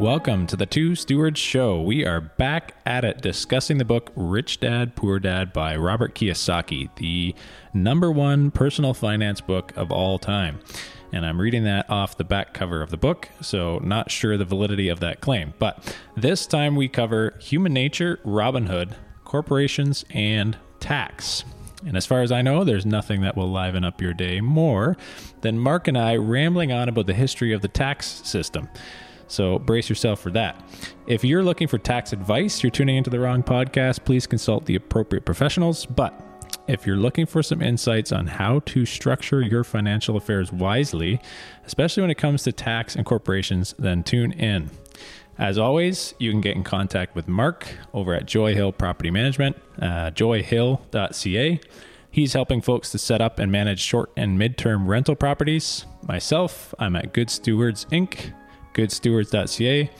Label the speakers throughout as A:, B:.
A: Welcome to the Two Stewards Show. We are back at it discussing the book Rich Dad, Poor Dad by Robert Kiyosaki, the number one personal finance book of all time. And I'm reading that off the back cover of the book, so not sure the validity of that claim. But this time we cover human nature, Robin Hood, corporations, and tax. And as far as I know, there's nothing that will liven up your day more than Mark and I rambling on about the history of the tax system. So brace yourself for that. If you're looking for tax advice, you're tuning into the wrong podcast. Please consult the appropriate professionals. But if you're looking for some insights on how to structure your financial affairs wisely, especially when it comes to tax and corporations, then tune in. As always, you can get in contact with Mark over at Joy Hill Property Management, uh, joyhill.ca. He's helping folks to set up and manage short and midterm rental properties. Myself, I'm at Good Stewards Inc goodstewards.ca.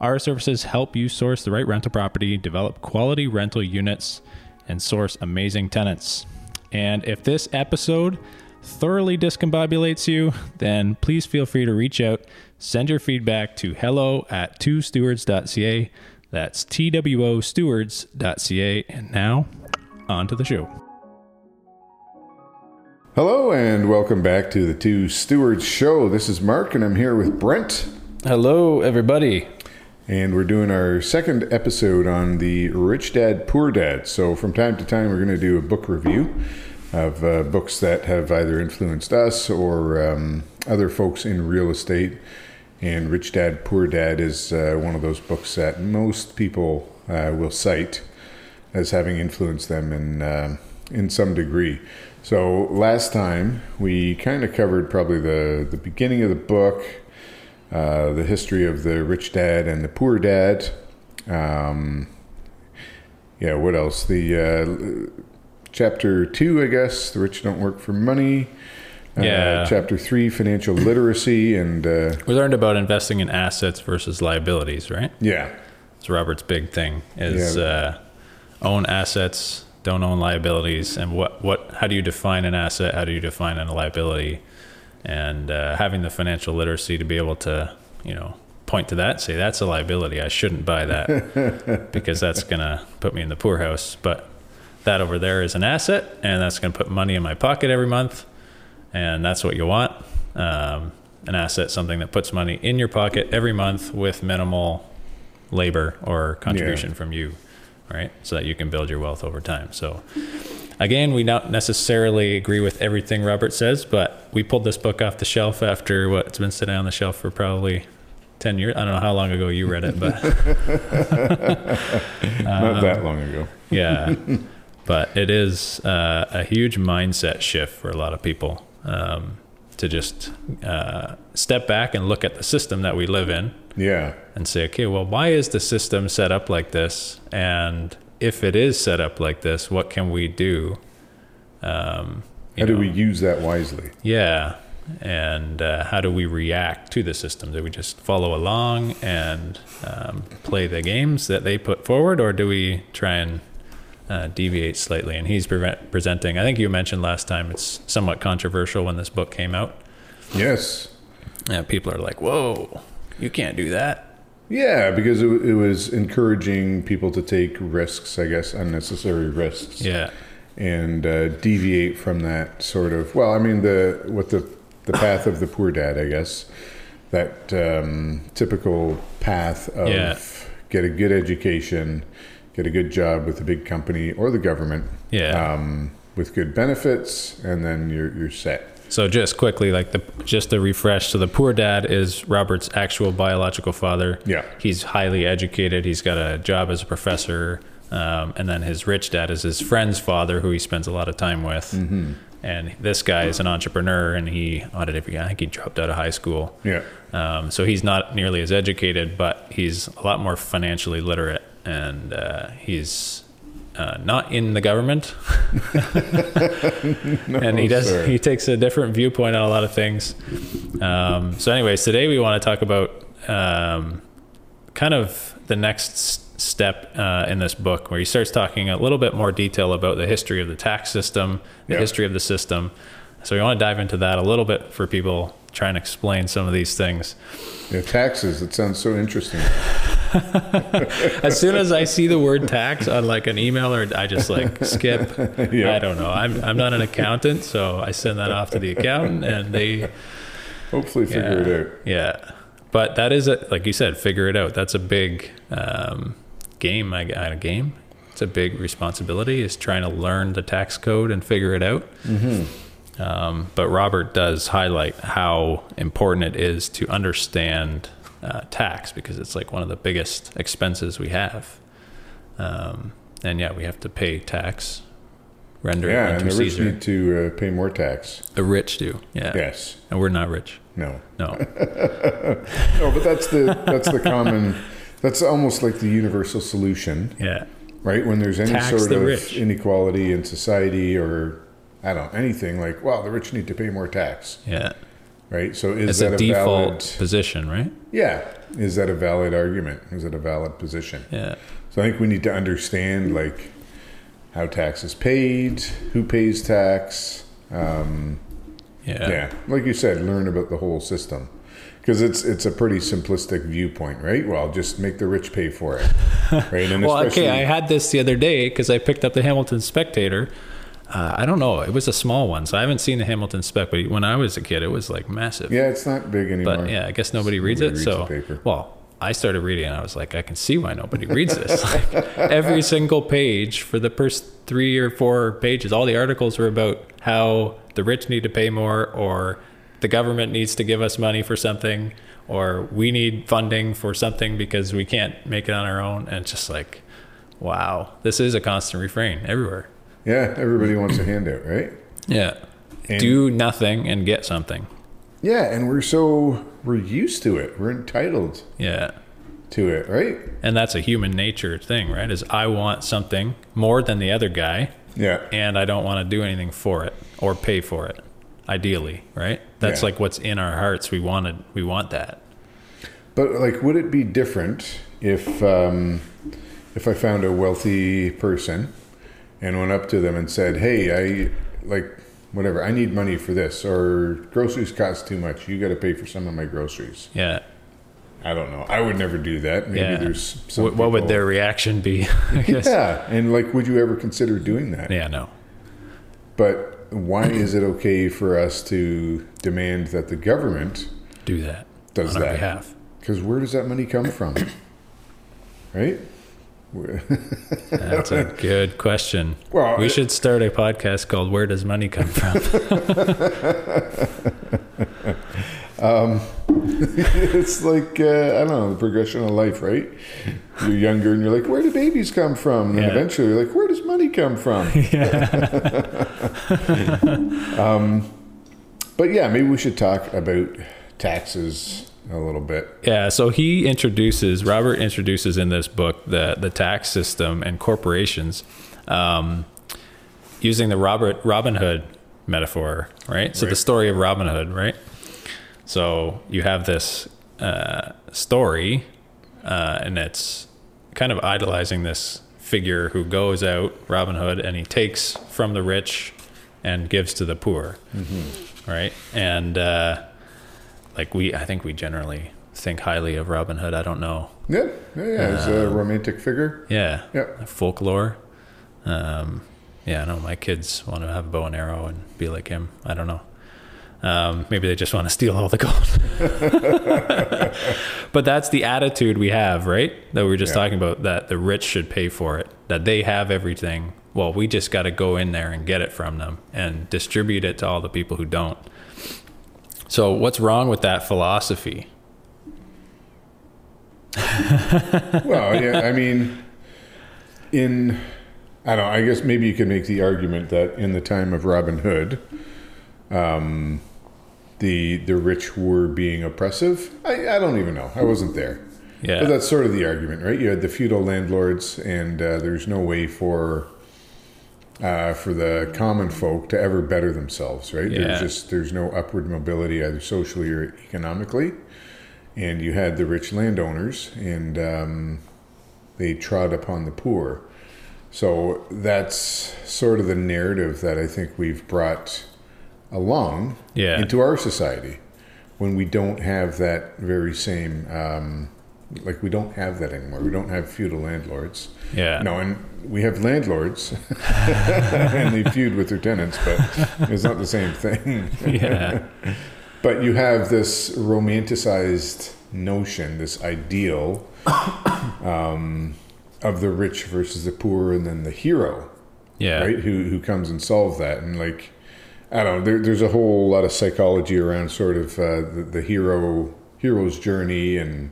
A: Our services help you source the right rental property, develop quality rental units, and source amazing tenants. And if this episode thoroughly discombobulates you, then please feel free to reach out. Send your feedback to hello at twostewards.ca. That's T-W-O stewards.ca. And now, on to the show.
B: Hello and welcome back to the Two Stewards Show. This is Mark and I'm here with Brent.
A: Hello, everybody.
B: And we're doing our second episode on the Rich Dad, Poor Dad. So, from time to time, we're going to do a book review of uh, books that have either influenced us or um, other folks in real estate. And Rich Dad, Poor Dad is uh, one of those books that most people uh, will cite as having influenced them in, uh, in some degree. So, last time we kind of covered probably the, the beginning of the book uh, the history of the rich dad and the poor dad. Um, yeah, what else? The uh, chapter two, I guess, the rich don't work for money. Uh, yeah. Chapter three, financial literacy, and uh,
A: we learned about investing in assets versus liabilities, right?
B: Yeah,
A: it's Robert's big thing is yeah. Uh, own assets, don't own liabilities, and what what how do you define an asset? How do you define a liability? And uh, having the financial literacy to be able to you know point to that say that's a liability. I shouldn't buy that because that's going to put me in the poorhouse. But that over there is an asset and that's going to put money in my pocket every month and that's what you want. Um, an asset something that puts money in your pocket every month with minimal labor or contribution yeah. from you right? So that you can build your wealth over time. So Again, we don't necessarily agree with everything Robert says, but we pulled this book off the shelf after what it's been sitting on the shelf for probably 10 years. I don't know how long ago you read it, but
B: not that long ago.
A: yeah. But it is uh, a huge mindset shift for a lot of people um, to just uh, step back and look at the system that we live in.
B: Yeah.
A: And say, okay, well, why is the system set up like this? And if it is set up like this, what can we do?
B: Um, how know, do we use that wisely?
A: Yeah. And uh, how do we react to the system? Do we just follow along and um, play the games that they put forward, or do we try and uh, deviate slightly? And he's pre- presenting, I think you mentioned last time, it's somewhat controversial when this book came out.
B: Yes.
A: Yeah, people are like, whoa, you can't do that.
B: Yeah, because it, it was encouraging people to take risks, I guess, unnecessary risks.
A: Yeah.
B: And uh, deviate from that sort of, well, I mean, the what the, the path of the poor dad, I guess, that um, typical path of yeah. get a good education, get a good job with a big company or the government.
A: Yeah.
B: Um, with good benefits, and then you're, you're set.
A: So just quickly, like the just to refresh. So the poor dad is Robert's actual biological father.
B: Yeah,
A: he's highly educated. He's got a job as a professor, um, and then his rich dad is his friend's father, who he spends a lot of time with. Mm-hmm. And this guy is an entrepreneur, and he I think he dropped out of high school.
B: Yeah.
A: Um, so he's not nearly as educated, but he's a lot more financially literate, and uh, he's uh, not in the government, no, and he does sir. he takes a different viewpoint on a lot of things. Um, so, anyways, today we want to talk about um, kind of the next step uh, in this book, where he starts talking a little bit more detail about the history of the tax system, the yep. history of the system. So, we want to dive into that a little bit for people try and explain some of these things.
B: Yeah, taxes. It sounds so interesting.
A: As soon as I see the word tax on like an email or I just like skip.
B: Yeah.
A: I don't know. I'm I'm not an accountant, so I send that off to the accountant and they
B: Hopefully, figure
A: yeah,
B: it out.
A: Yeah. But that is a like you said, figure it out. That's a big um, game. I got a game. It's a big responsibility. Is trying to learn the tax code and figure it out.
B: Mm-hmm.
A: Um, but Robert does highlight how important it is to understand uh, tax because it's like one of the biggest expenses we have. Um, and yeah, we have to pay tax. Render
B: Yeah, and the rich
A: Caesar.
B: need to uh, pay more tax.
A: the rich do. Yeah.
B: Yes.
A: And we're not rich.
B: No.
A: No.
B: No, but that's the that's the common. That's almost like the universal solution,
A: yeah.
B: right? When there's any
A: Tax
B: sort
A: the
B: of
A: rich.
B: inequality in society, or I don't know, anything like, well, the rich need to pay more tax,
A: Yeah.
B: Right? So is
A: It's
B: that
A: a
B: a,
A: default
B: valid?
A: position, right?
B: Yeah, is that a valid argument? Is it a valid position?
A: Yeah.
B: So I think we need to understand like how tax is paid, who pays tax. Um,
A: Yeah.
B: yeah, like you said, learn about the whole system because it's it's a pretty simplistic viewpoint, right? Well, just make the rich pay for it, right? And
A: Well, okay, I had this the other day because I picked up the Hamilton Spectator. Uh, I don't know. It was a small one, so I haven't seen the Hamilton Spec. But when I was a kid, it was like massive.
B: yeah, it's not big anymore.
A: But yeah, I guess nobody reads
B: Nobody
A: it.
B: reads
A: so, well, I started reading, and I was like, I can see why nobody reads this. like, every single page for the first three or four pages, all the articles were about how the rich need to pay more, or the government needs to give us money for something, or we need funding for something because we can't make it on our own. And it's just like, wow, this is a constant refrain everywhere.
B: Yeah, everybody wants a handout, right?
A: Yeah.
B: And-
A: Do nothing and get something.
B: Yeah, and we're so we're used to it. We're entitled
A: Yeah.
B: to it, right?
A: And that's a human nature thing, right? Is I want something more than the other guy,
B: Yeah,
A: and I don't want to do anything for it or pay for it. Ideally, right? That's
B: Yeah.
A: like what's in our hearts. We wanted, we want that.
B: but like, would it be different if um, if I found a wealthy person and went up to them and said, "Hey, I like whatever. I need money for this, or groceries cost too much. You got to pay for some of my groceries."
A: Yeah.
B: I don't know. I would never do that. Maybe
A: yeah.
B: there's some
A: what, what would their reaction be? I guess.
B: Yeah, and like, would you ever consider doing that?
A: Yeah. No.
B: But why is it okay for us to demand that the government
A: Do that
B: does
A: on
B: that? Because where does that money come from? right?
A: That's a good question.
B: Well,
A: we
B: it-
A: should start a podcast called "Where Does Money Come From?"
B: it's like uh, I don't know the progression of life, right? You're younger and you're like, where do babies come from? And
A: Yeah.
B: eventually, you're like, where does money come from? um, but yeah, maybe we should talk about taxes a little bit.
A: Yeah, so he introduces Robert introduces in this book the the tax system and corporations, um, using the Robert Robin Hood metaphor, right? So the story of Robin Hood, right? So you have this uh, story, uh, and it's kind of idolizing this figure who goes out, Robin Hood, and he takes from the rich and gives to the poor, right? And uh, like we, I think we generally think highly of Robin Hood. I don't know.
B: Yeah, yeah, yeah. As a romantic figure.
A: Yeah,
B: Yeah.
A: folklore. Um, yeah, I know my kids want to have a bow and arrow and be like him. I don't know. Um, maybe they just want to steal all the gold. but that's the attitude we have, right? That we were just
B: Yeah.
A: talking about. That the rich should pay for it. That they have everything. Well, we just got to go in there and get it from them and distribute it to all the people who don't. So, what's wrong with that philosophy?
B: well, yeah, I mean, in I don't know. I guess maybe you could make the argument that in the time of Robin Hood, um, the the rich were being oppressive. I, I don't even know. I wasn't there,
A: Yeah,
B: but that's sort of the argument, right? You had the feudal landlords, and uh, there's no way for uh, for the common folk to ever better themselves, right?
A: Yeah.
B: There's just there's no upward mobility either socially or economically, and you had the rich landowners, and um, they trod upon the poor. So that's sort of the narrative that I think we've brought along
A: Yeah.
B: into our society, when we don't have that very same, um, like we don't have that anymore. We don't have feudal landlords.
A: Yeah.
B: No, and we have landlords, and they feud with their tenants, but it's not the same thing.
A: Yeah.
B: But you have this romanticized notion, this ideal um, of the rich versus the poor, and then the hero,
A: Yeah.
B: right? Who who comes and solves that, and like I don't know, there, there's a whole lot of psychology around sort of uh, the, the hero hero's journey, and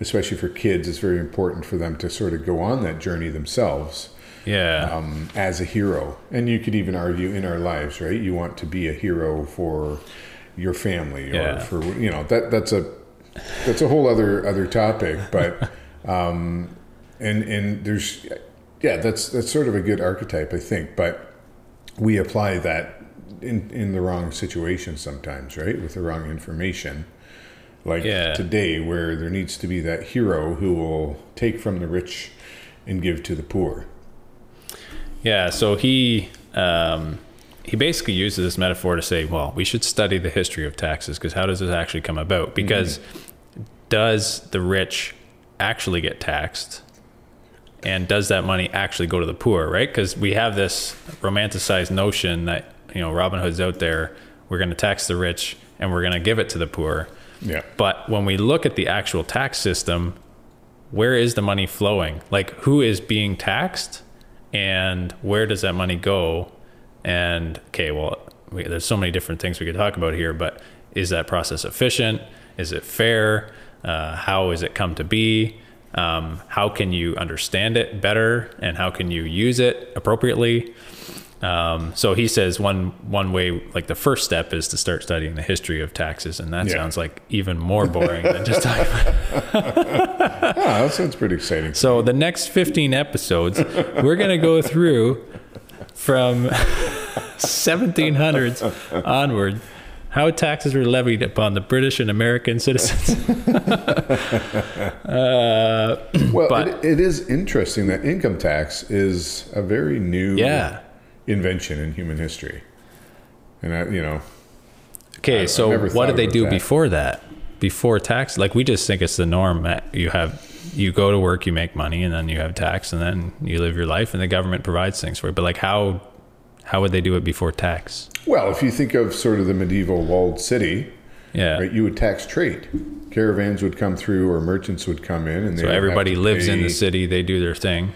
B: especially for kids, it's very important for them to sort of go on that journey themselves
A: Yeah.
B: um, as a hero. And you could even argue in our lives, right? You want to be a hero for your family or
A: Yeah.
B: for you know that that's a that's a whole other other topic. But um, and and there's yeah, that's that's sort of a good archetype, I think. But we apply that in in the wrong situation sometimes, right? With the wrong information. Like
A: Yeah.
B: today, where there needs to be that hero who will take from the rich and give to the poor.
A: Yeah, so he um, he basically uses this metaphor to say, well, we should study the history of taxes because how does this actually come about? Because does the rich actually get taxed? And does that money actually go to the poor, right? Because we have this romanticized notion that, you know, Robin Hood's out there, we're going to tax the rich and we're going to give it to the poor.
B: Yeah.
A: But when we look at the actual tax system, where is the money flowing? Like, who is being taxed, and where does that money go? And okay, well, we, there's so many different things we could talk about here, but is that process efficient? Is it fair? Uh, how has it come to be? Um, how can you understand it better, and how can you use it appropriately? Um, so he says one one way, like the first step, is to start studying the history of taxes, and that
B: Yeah.
A: sounds like even more boring than just talking about.
B: Ah, that sounds pretty exciting.
A: So the next 15 episodes, we're going to go through from 1700s onward how taxes were levied upon the British and American citizens. uh,
B: Well,
A: but-
B: it, it is interesting that income tax is a very new
A: yeah.
B: Invention in human history. And, I, you know,
A: Okay, so what did they do
B: that.
A: before that? Before tax, like we just think it's the norm. You have you go to work, you make money, and then you have tax, and then you live your life, and the government provides things for you. But like how how would they do it before tax?
B: well, if you think of sort of the medieval walled city,
A: Yeah.
B: right, you would tax trade. Caravans would come through or merchants would come in and they
A: So everybody lives in the city, they do their thing.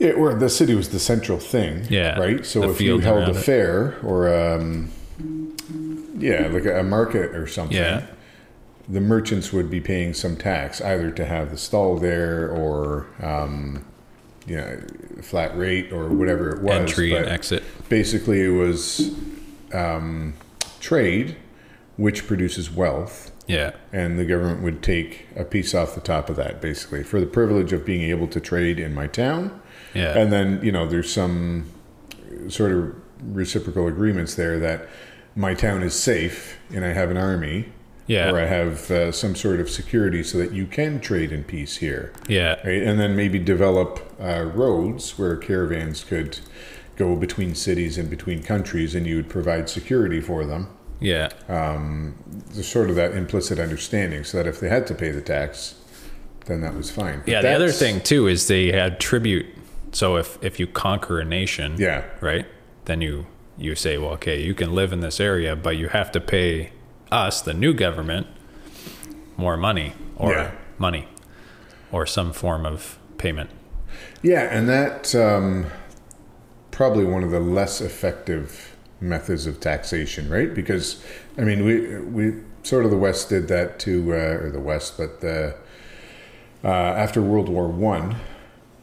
B: Yeah, where the city was the central thing.
A: Yeah,
B: Right. So if you held a
A: it.
B: fair or um, yeah, like a market or something,
A: Yeah.
B: the merchants would be paying some tax either to have the stall there or um, you know flat rate or whatever it was.
A: Entry and exit.
B: basically, it was um, trade, which produces wealth
A: Yeah.
B: and the government would take a piece off the top of that basically for the privilege of being able to trade in my town
A: Yeah.
B: and then you know there's some sort of reciprocal agreements there that my town is safe and i have an army
A: Yeah.
B: or i have uh, some sort of security so that you can trade in peace here
A: Yeah.
B: right and then maybe develop uh, roads where caravans could go between cities and between countries and you would provide security for them
A: Yeah.
B: there's sort of that implicit understanding so that if they had to pay the tax, then that was fine. But
A: Yeah. The other thing too is they had tribute. So if if you conquer a nation,
B: Yeah.
A: right, then you you say, well, okay, you can live in this area, but you have to pay us, the new government, more money or
B: Yeah.
A: money or some form of payment.
B: Yeah, and that um, probably one of the less effective methods of taxation, right? Because I mean, we we sort of the West did that to, uh, or the West, but the uh, after World War One,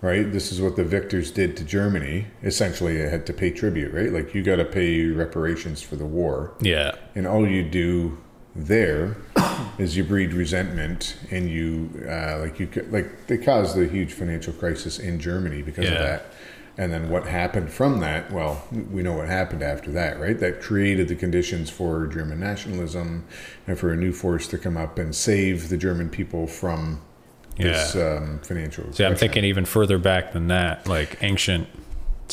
B: right? This is what the victors did to Germany. Essentially, it had to pay tribute, right? Like you got to pay reparations for the war.
A: Yeah.
B: and all you do there is you breed resentment and you uh, like you like they caused a huge financial crisis in Germany because of that and then what happened from that well we know what happened after that right that created the conditions for German nationalism and for a new force to come up and save the German people from this um, financial
A: See, I'm thinking even further back than that, like ancient.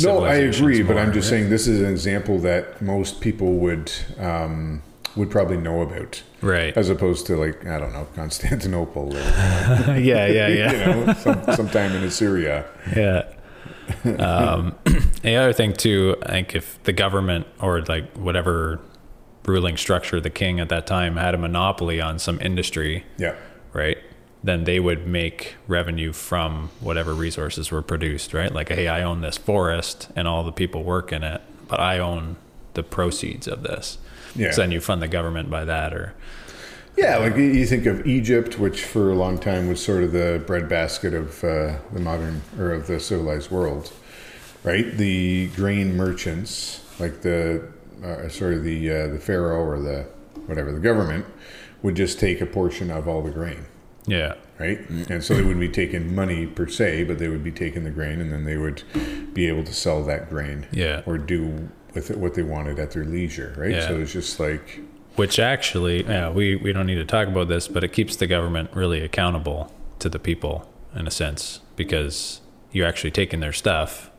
B: No, I agree, but I'm just saying this is an example that most people would um, would probably know about,
A: Right.
B: as opposed to like I don't know Constantinople or
A: yeah, yeah,
B: you
A: yeah.
B: know some, sometime in Assyria.
A: Yeah. Um, the other thing too, I think if the government or like whatever ruling structure, the king at that time had a monopoly on some industry,
B: Yeah,
A: right? Then they would make revenue from whatever resources were produced, right? Like, hey, I own this forest and all the people work in it, but I own the proceeds of this.
B: Yeah.
A: So then you fund the government by that, or
B: yeah. Like you- think of Egypt, which for a long time was sort of the breadbasket of uh, the modern or of the civilized world, right? The grain merchants, like the uh, sorry, the uh, the pharaoh or the whatever the government would just take a portion of all the grain.
A: Yeah,
B: right? And so they wouldn't be taking money per se, but they would be taking the grain, and then they would be able to sell that grain,
A: Yeah.
B: or do with it what they wanted at their leisure, right?
A: Yeah.
B: So it's just like,
A: which actually, yeah, we we don't need to talk about this, but it keeps the government really accountable to the people in a sense because you're actually taking their stuff,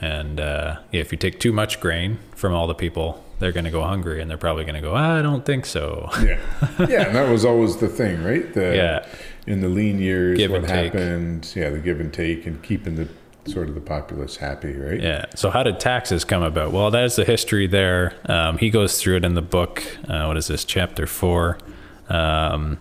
A: and uh, yeah, if you take too much grain from all the people, they're going to go hungry, and they're probably going to go, I don't think so.
B: yeah, yeah, and that was always the thing, right? The,
A: Yeah.
B: In the lean years,
A: Give
B: what
A: and take.
B: happened? Yeah, the give and take, and keeping the sort of the populace happy, right?
A: Yeah. So how did taxes come about? Well, that is the history there. Um, he goes through it in the book. Uh, what is this? Chapter four. Um,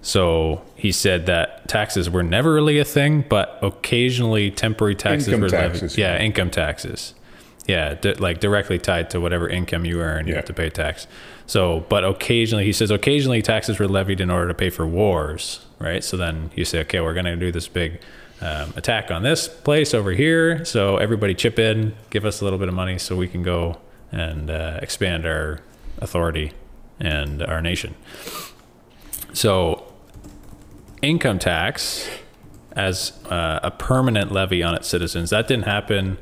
A: so he said that taxes were never really a thing, but occasionally temporary taxes
B: Income
A: were
B: taxes,
A: levied. Yeah,
B: yeah.
A: income taxes. Yeah, di- like directly tied to whatever income you earn, you
B: Yeah.
A: have to pay tax. So, but occasionally, he says, occasionally taxes were levied in order to pay for wars, right? So then you say, okay, we're going to do this big um, attack on this place over here. So everybody chip in, give us a little bit of money so we can go and uh, expand our authority and our nation. So, income tax as uh, a permanent levy on its citizens, that didn't happen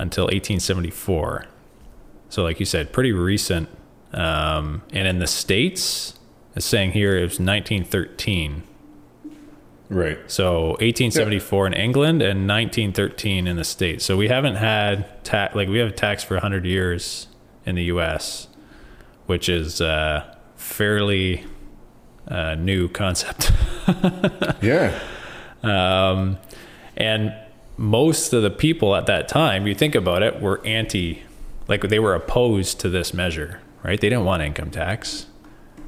A: until 1874. So, like you said, pretty recent. Um, and in the States, it's saying here it was 1913.
B: Right.
A: So 1874 in England and 1913 in the States. So we haven't had tax, like we have tax for 100 years in the US, which is uh, fairly uh, new concept.
B: Yeah.
A: Um, and most of the people at that time, you think about it, were anti, like they were opposed to this measure, right? They didn't want income tax.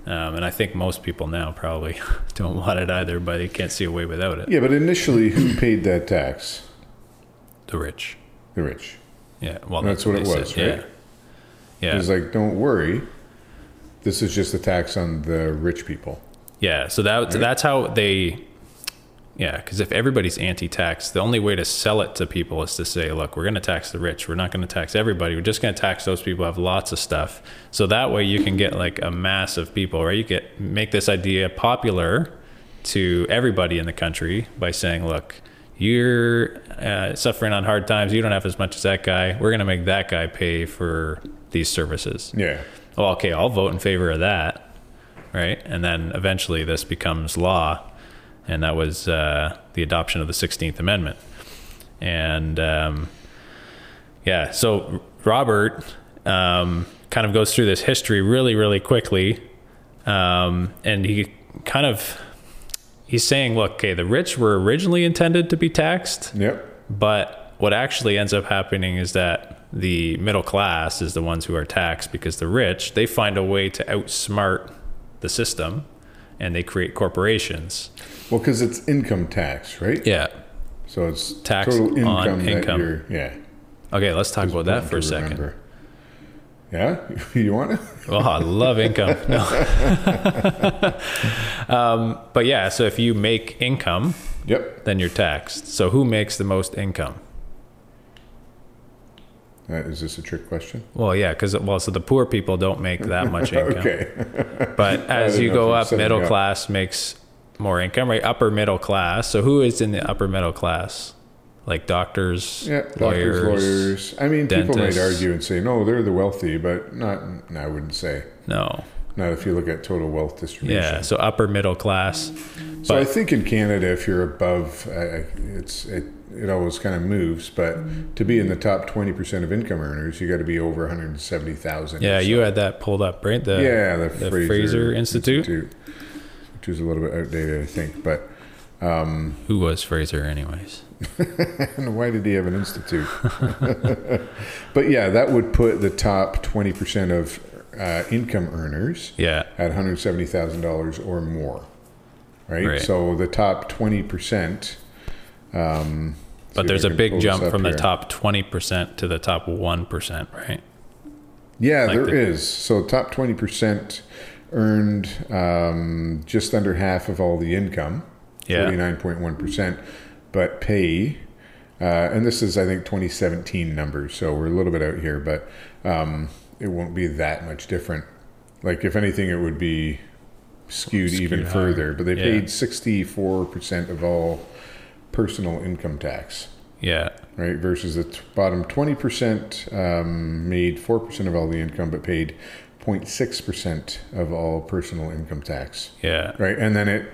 A: Um, and I think most people now probably don't want it either, but they can't see a way without it.
B: Yeah, but initially, who paid that tax?
A: The rich.
B: The rich.
A: Yeah. Well,
B: That's what it was,
A: said.
B: right?
A: Yeah. Yeah.
B: It's like, don't worry. This is just a tax on the rich people.
A: Yeah, so that that's how they. Yeah, because if everybody's anti-tax, the only way to sell it to people is to say, "Look, we're going to tax the rich. We're not going to tax everybody. We're just going to tax those people who have lots of stuff." So that way, you can get like a mass of people, right? You get make this idea popular to everybody in the country by saying, "Look, you're uh, suffering on hard times. You don't have as much as that guy. We're going to make that guy pay for these services."
B: Yeah.
A: well, okay, I'll vote in favor of that, right? And then eventually this becomes law, and that was uh, the adoption of the Sixteenth Amendment. And um, yeah, so Robert um, kind of goes through this history really, really quickly, um, and he kind of he's saying, look, okay, the rich were originally intended to be taxed,
B: Yep.
A: but what actually ends up happening is that the middle class is the ones who are taxed because the rich, they find a way to outsmart the system and they create corporations.
B: Well, because it's income tax, right?
A: Yeah.
B: So it's
A: Tax
B: total income
A: on
B: that
A: income.
B: you're, yeah.
A: Okay, let's talk about that for a second.
B: remember. Yeah, you want it?
A: Oh, I love income. No. um, but yeah, so if you make income,
B: Yep.
A: then you're taxed. So who makes the most income?
B: Uh, is this a trick question?
A: Well, yeah, because well, so the poor people don't make that much income.
B: Okay.
A: But as
B: didn't
A: you
B: know
A: go
B: you
A: up, middle class makes more income, right? Upper middle class. So who is in the upper middle class? Like doctors,
B: Yeah, doctors,
A: lawyers.
B: lawyers. I mean, people might argue and say, no, they're the wealthy, but not. No, I wouldn't say.
A: No.
B: Not if you look at total wealth distribution.
A: Yeah. So upper middle class.
B: So I think in Canada, if you're above, it's it, it always kind of moves. But to be in the top twenty percent of income earners, you got to be over one hundred seventy thousand.
A: Yeah, you had that pulled up, right? The
B: yeah, the,
A: the
B: Fraser,
A: Fraser Institute?
B: Which is a little bit outdated, I think. But
A: Who was Fraser, anyways?
B: and why did he have an institute? but yeah, that would put the top twenty percent of uh, income earners
A: Yeah,
B: at one hundred seventy thousand dollars or more, right?
A: Right.
B: So the top twenty percent. Um,
A: but there's a big jump from the top twenty percent to the top one percent, right?
B: Yeah,
A: like
B: there is.
A: the-
B: So top twenty percent earned um, just under half of all the income,
A: Yeah.
B: forty nine point one percent, but pay. Uh, and this is, I think, 2017 numbers, so we're a little bit out here, but um, it won't be that much different. Like, if anything, it would be skewed, even
A: Skewed higher.
B: further. But they
A: Yeah.
B: paid 64% of all personal income tax
A: Yeah,
B: right? Versus the t- bottom 20% um, made 4% of all the income, but paid 0.6% of all personal income tax,
A: yeah,
B: right? And then it,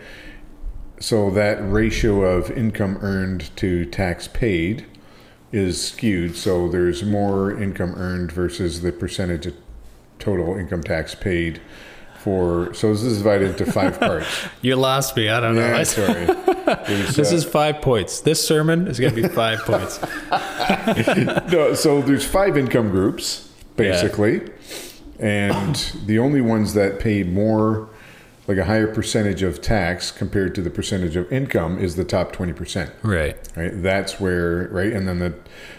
B: so that ratio of income earned to tax paid is skewed. So there's more income earned versus the percentage of total income tax paid for, so this is divided into five parts.
A: you lost me. I don't know.
B: Yeah, sorry.
A: This
B: uh,
A: is five points. This sermon is going to be five points.
B: no, so there's five income groups basically, and the only ones that paid more, like a higher percentage of tax compared to the percentage of income, is the top twenty percent.
A: Right.
B: Right, that's where right, and then the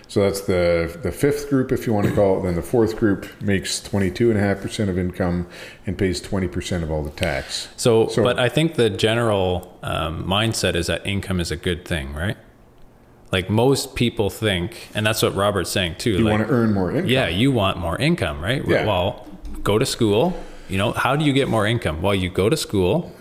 B: so that's the the fifth group, if you want to call it. Then the fourth group makes twenty two and a half percent of income and pays twenty percent of all the tax.
A: So,
B: So-
A: but I think the general um, mindset is that income is a good thing, right? Like most people think, and that's what Robert's saying too.
B: You
A: like,
B: want to earn more income.
A: yeah, you want more income, right?
B: Yeah.
A: Well, go to school. You know, how do you get more income? Well, you go to school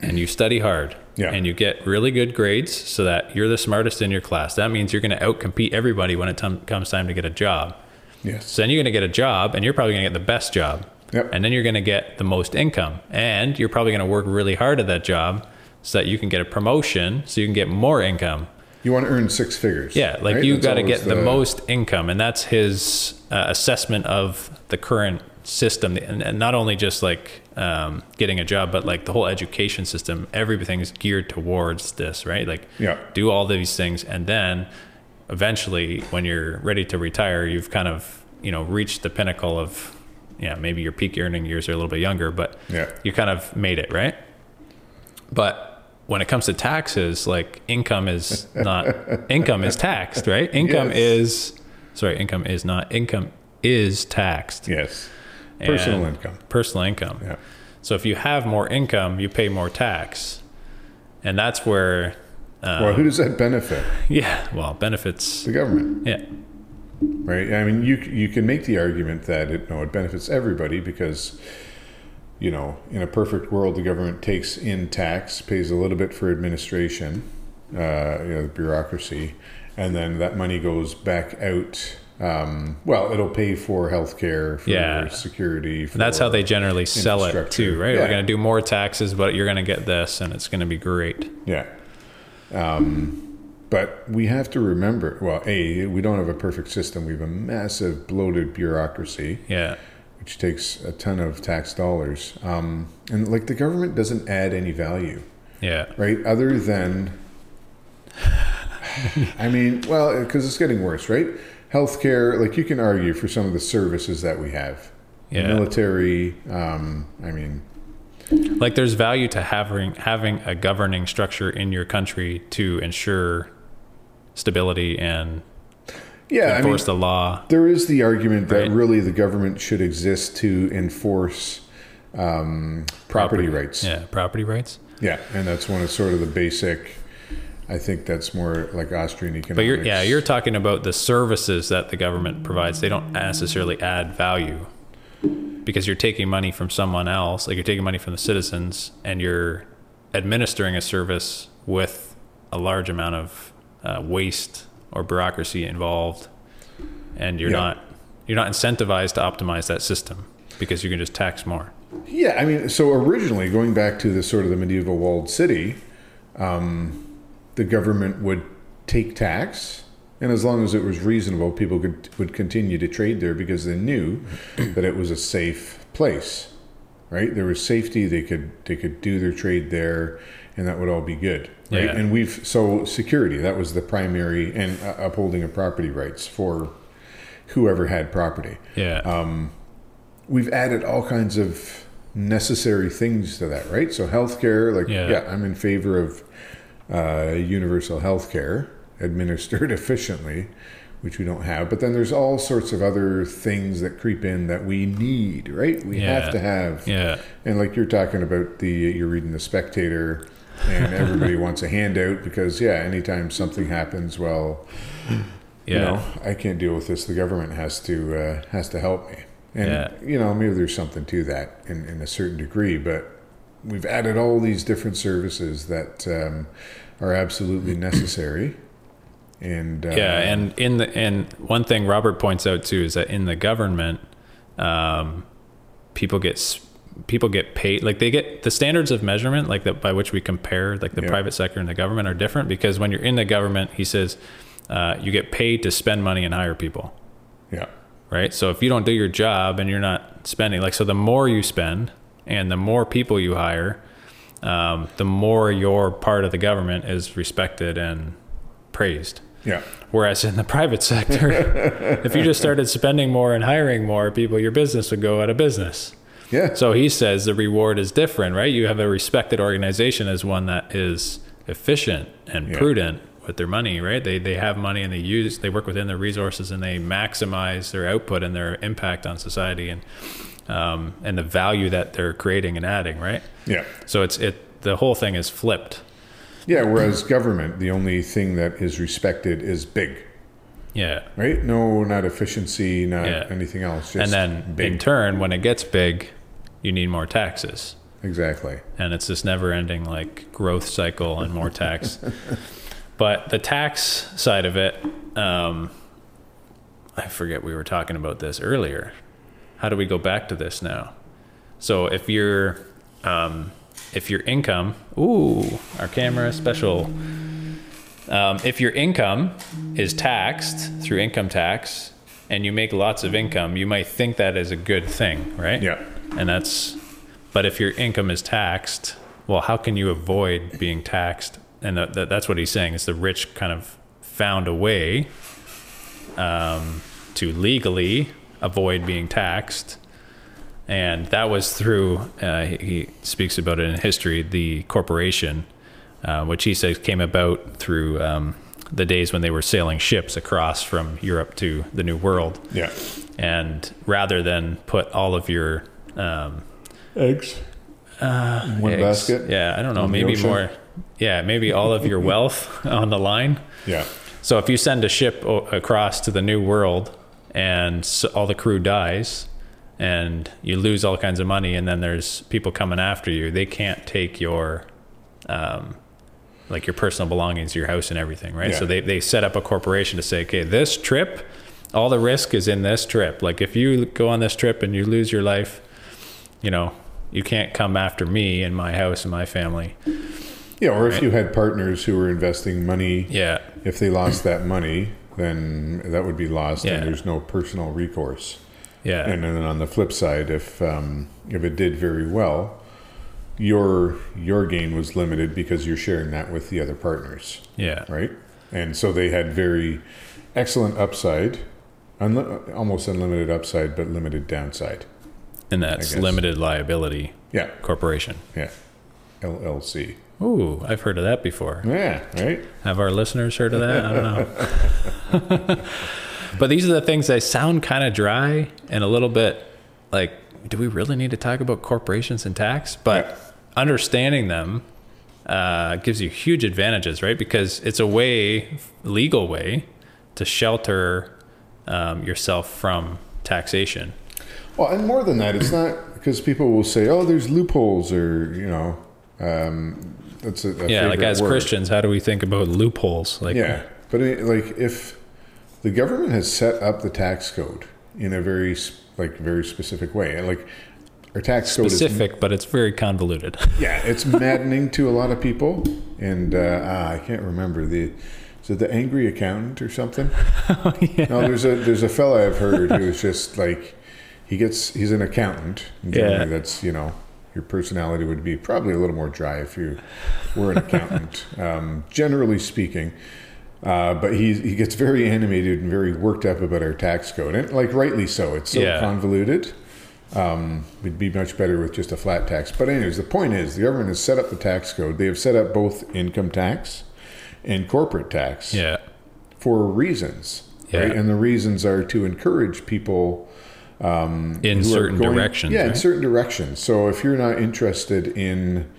A: and you study hard.
B: Yeah.
A: And you get really good grades so that you're the smartest in your class. That means you're going to outcompete everybody when it tom- comes time to get a job.
B: Yes.
A: So then you're going to get a job and you're probably going to get the best job.
B: Yep.
A: And then you're going to get the most income. And you're probably going to work really hard at that job so that you can get a promotion so you can get more income.
B: You want to earn six figures.
A: Yeah, like
B: right?
A: you got to get the, most income, and that's his uh, assessment of the current system, and, and not only just like um, getting a job, but like the whole education system. Everything's geared towards this, right? Like,
B: Yeah.
A: do all these things, and then eventually, when you're ready to retire, you've kind of you know reached the pinnacle of yeah, maybe your peak earning years are a little bit younger, but
B: Yeah.
A: you kind of made it, right? But when it comes to taxes, like income is not income is taxed, right? Income
B: Yes.
A: is sorry, income is not income is taxed.
B: Yes. Personal income.
A: Personal income.
B: Yeah.
A: So if you have more income, you pay more tax. And that's where uh,
B: well, who does that benefit?
A: yeah, well, benefits
B: The government.
A: yeah.
B: right? I mean, you you can make the argument that it no, it benefits everybody because, you know, in a perfect world, the government takes in tax, pays a little bit for administration, uh, you know, the bureaucracy, and then that money goes back out. Um, well, it'll pay for healthcare, for
A: Yeah.
B: security. For
A: that's how they generally sell it too, right?
B: Yeah.
A: We're going to do more taxes, but you're going to get this and it's going to be great.
B: Yeah. Um, but we have to remember well, A, we don't have a perfect system. We have a massive bloated bureaucracy.
A: Yeah.
B: which takes a ton of tax dollars. Um, and like the government doesn't add any value,
A: Yeah.
B: right? Other than, I mean, well, because it's getting worse, right? Healthcare, like you can argue for some of the services that we have.
A: Yeah.
B: Military, um, I mean,
A: like there's value to having having a governing structure in your country to ensure stability and
B: yeah, I mean,
A: enforce the law.
B: there is the argument that
A: Right.
B: really the government should exist to enforce um, property, rights.
A: Yeah, property rights.
B: Yeah, and that's one of sort of the basic. I think that's more like Austrian economics.
A: But you're yeah, you're talking about the services that the government provides. They don't necessarily add value because you're taking money from someone else. Like you're taking money from the citizens and you're administering a service with a large amount of uh, waste or bureaucracy involved, and you're
B: Yeah.
A: not you're not incentivized to optimize that system because you can just tax more.
B: Yeah, I mean, so originally going back to the sort of the medieval walled city, um, the government would take tax, and as long as it was reasonable, people could would continue to trade there because they knew that it was a safe place, right? There was safety; they could they could do their trade there, and that would all be good, right?
A: Yeah.
B: And we've so security that was the primary and uh, upholding of property rights for whoever had property
A: Yeah.
B: Um, we've added all kinds of necessary things to that, right? So healthcare, like
A: Yeah.
B: yeah, I'm in favor of uh, universal healthcare administered efficiently, which we don't have. But then there's all sorts of other things that creep in that we need, right? We
A: Yeah.
B: have to have,
A: yeah.
B: and like you're talking about the you're reading the Spectator. and everybody wants a handout because yeah anytime something happens well
A: Yeah.
B: you know i can't deal with this the government has to uh, has to help me and
A: Yeah.
B: you know maybe there's something to that in, in a certain degree but we've added all these different services that um, are absolutely necessary and uh,
A: Yeah, and in the and one thing Robert points out too is that in the government, um, people get people get paid like they get the standards of measurement like that by which we compare like the
B: Yeah.
A: private sector and the government are different because when you're in the government, he says uh, you get paid to spend money and hire people,
B: yeah
A: right? So if you don't do your job and you're not spending like so, the more you spend and the more people you hire, um, the more your part of the government is respected and praised.
B: yeah
A: Whereas in the private sector, if you just started spending more and hiring more people, your business would go out of business.
B: yeah
A: So he says the reward is different, right? You have a respected organization as one that is efficient and
B: Yeah.
A: prudent with their money, right? They they have money and they use they work within their resources and they maximize their output and their impact on society and um, and the value that they're creating and adding, right?
B: yeah
A: So it's it the whole thing is flipped.
B: yeah whereas government the only thing that is respected is big
A: Yeah.
B: right no not efficiency not
A: Yeah.
B: anything else just
A: and then
B: big
A: in turn, when it gets big, you need more taxes.
B: exactly
A: and it's this never ending like growth cycle and more tax. but the tax side of it, um, I forget we were talking about this earlier. How do we go back to this now? So if your um, if your income, ooh, our camera special. Um, if your income is taxed through income tax and you make lots of income, you might think that is a good thing, right?
B: yeah
A: and that's but if your income is taxed well how can you avoid being taxed and that, that, that's what he's saying is the rich kind of found a way um, to legally avoid being taxed. And that was through uh, he, he speaks about it in history the corporation uh, which he says came about through um, the days when they were sailing ships across from europe to the new world.
B: Yeah.
A: And rather than put all of your um,
B: eggs one
A: eggs-
B: basket?
A: Yeah, I don't know, maybe more, yeah, maybe all of your wealth on the line.
B: yeah.
A: So if you send a ship o- across to the new world and s all the crew dies and you lose all kinds of money and then there's people coming after you, they can't take your um, like your personal belongings, your house and everything, right?
B: Yeah.
A: So they, they set up a corporation to say, okay, this trip, all the risk is in this trip. Like if you go on this trip and you lose your life, you know, you can't come after me and my house and my family.
B: Yeah, or if you had partners who were investing money,
A: Yeah.
B: if they lost that money, then that would be lost,
A: Yeah.
B: and there's no personal recourse.
A: Yeah.
B: And then on the flip side, if um, if it did very well, your your gain was limited because you're sharing that with the other partners,
A: yeah.
B: right? And so they had very excellent upside, unli- almost unlimited upside, but limited downside.
A: And that's limited liability
B: Yeah,
A: corporation.
B: yeah, LLC.
A: Ooh, I've heard of that before.
B: Yeah, right.
A: Have our listeners heard of that? I don't know. but these are the things that sound kind of dry and a little bit like, do we really need to talk about corporations and tax? But
B: Yeah.
A: understanding them uh, gives you huge advantages, right? Because it's a way, legal way, to shelter um, yourself from taxation.
B: Well, and more than that, it's not because people will say, "Oh, there's loopholes," or you know, um, that's a, a
A: Yeah, like as
B: word.
A: Christians, how do we think about loopholes? Like,
B: Yeah, but it, like if the government has set up the tax code in a very like very specific way, and like our tax code is
A: specific, but it's very convoluted.
B: yeah, it's maddening to a lot of people, and uh, ah, I can't remember the is it the angry accountant or something?
A: Oh, yeah.
B: No, there's a there's a fella I've heard who's just like he gets he's an accountant.
A: Yeah.
B: that's you know your personality would be probably a little more dry if you were an accountant. um, generally speaking. Uh, but he he gets very animated and very worked up about our tax code, and like rightly so. It's so
A: Yeah.
B: convoluted. Um, it'd be much better with just a flat tax. But anyways, the point is, the government has set up the tax code. They have set up both income tax and corporate tax
A: Yeah.
B: for reasons, right? And the reasons are to encourage people
A: In certain
B: going-
A: directions.
B: Yeah, in certain directions. So if you're not interested in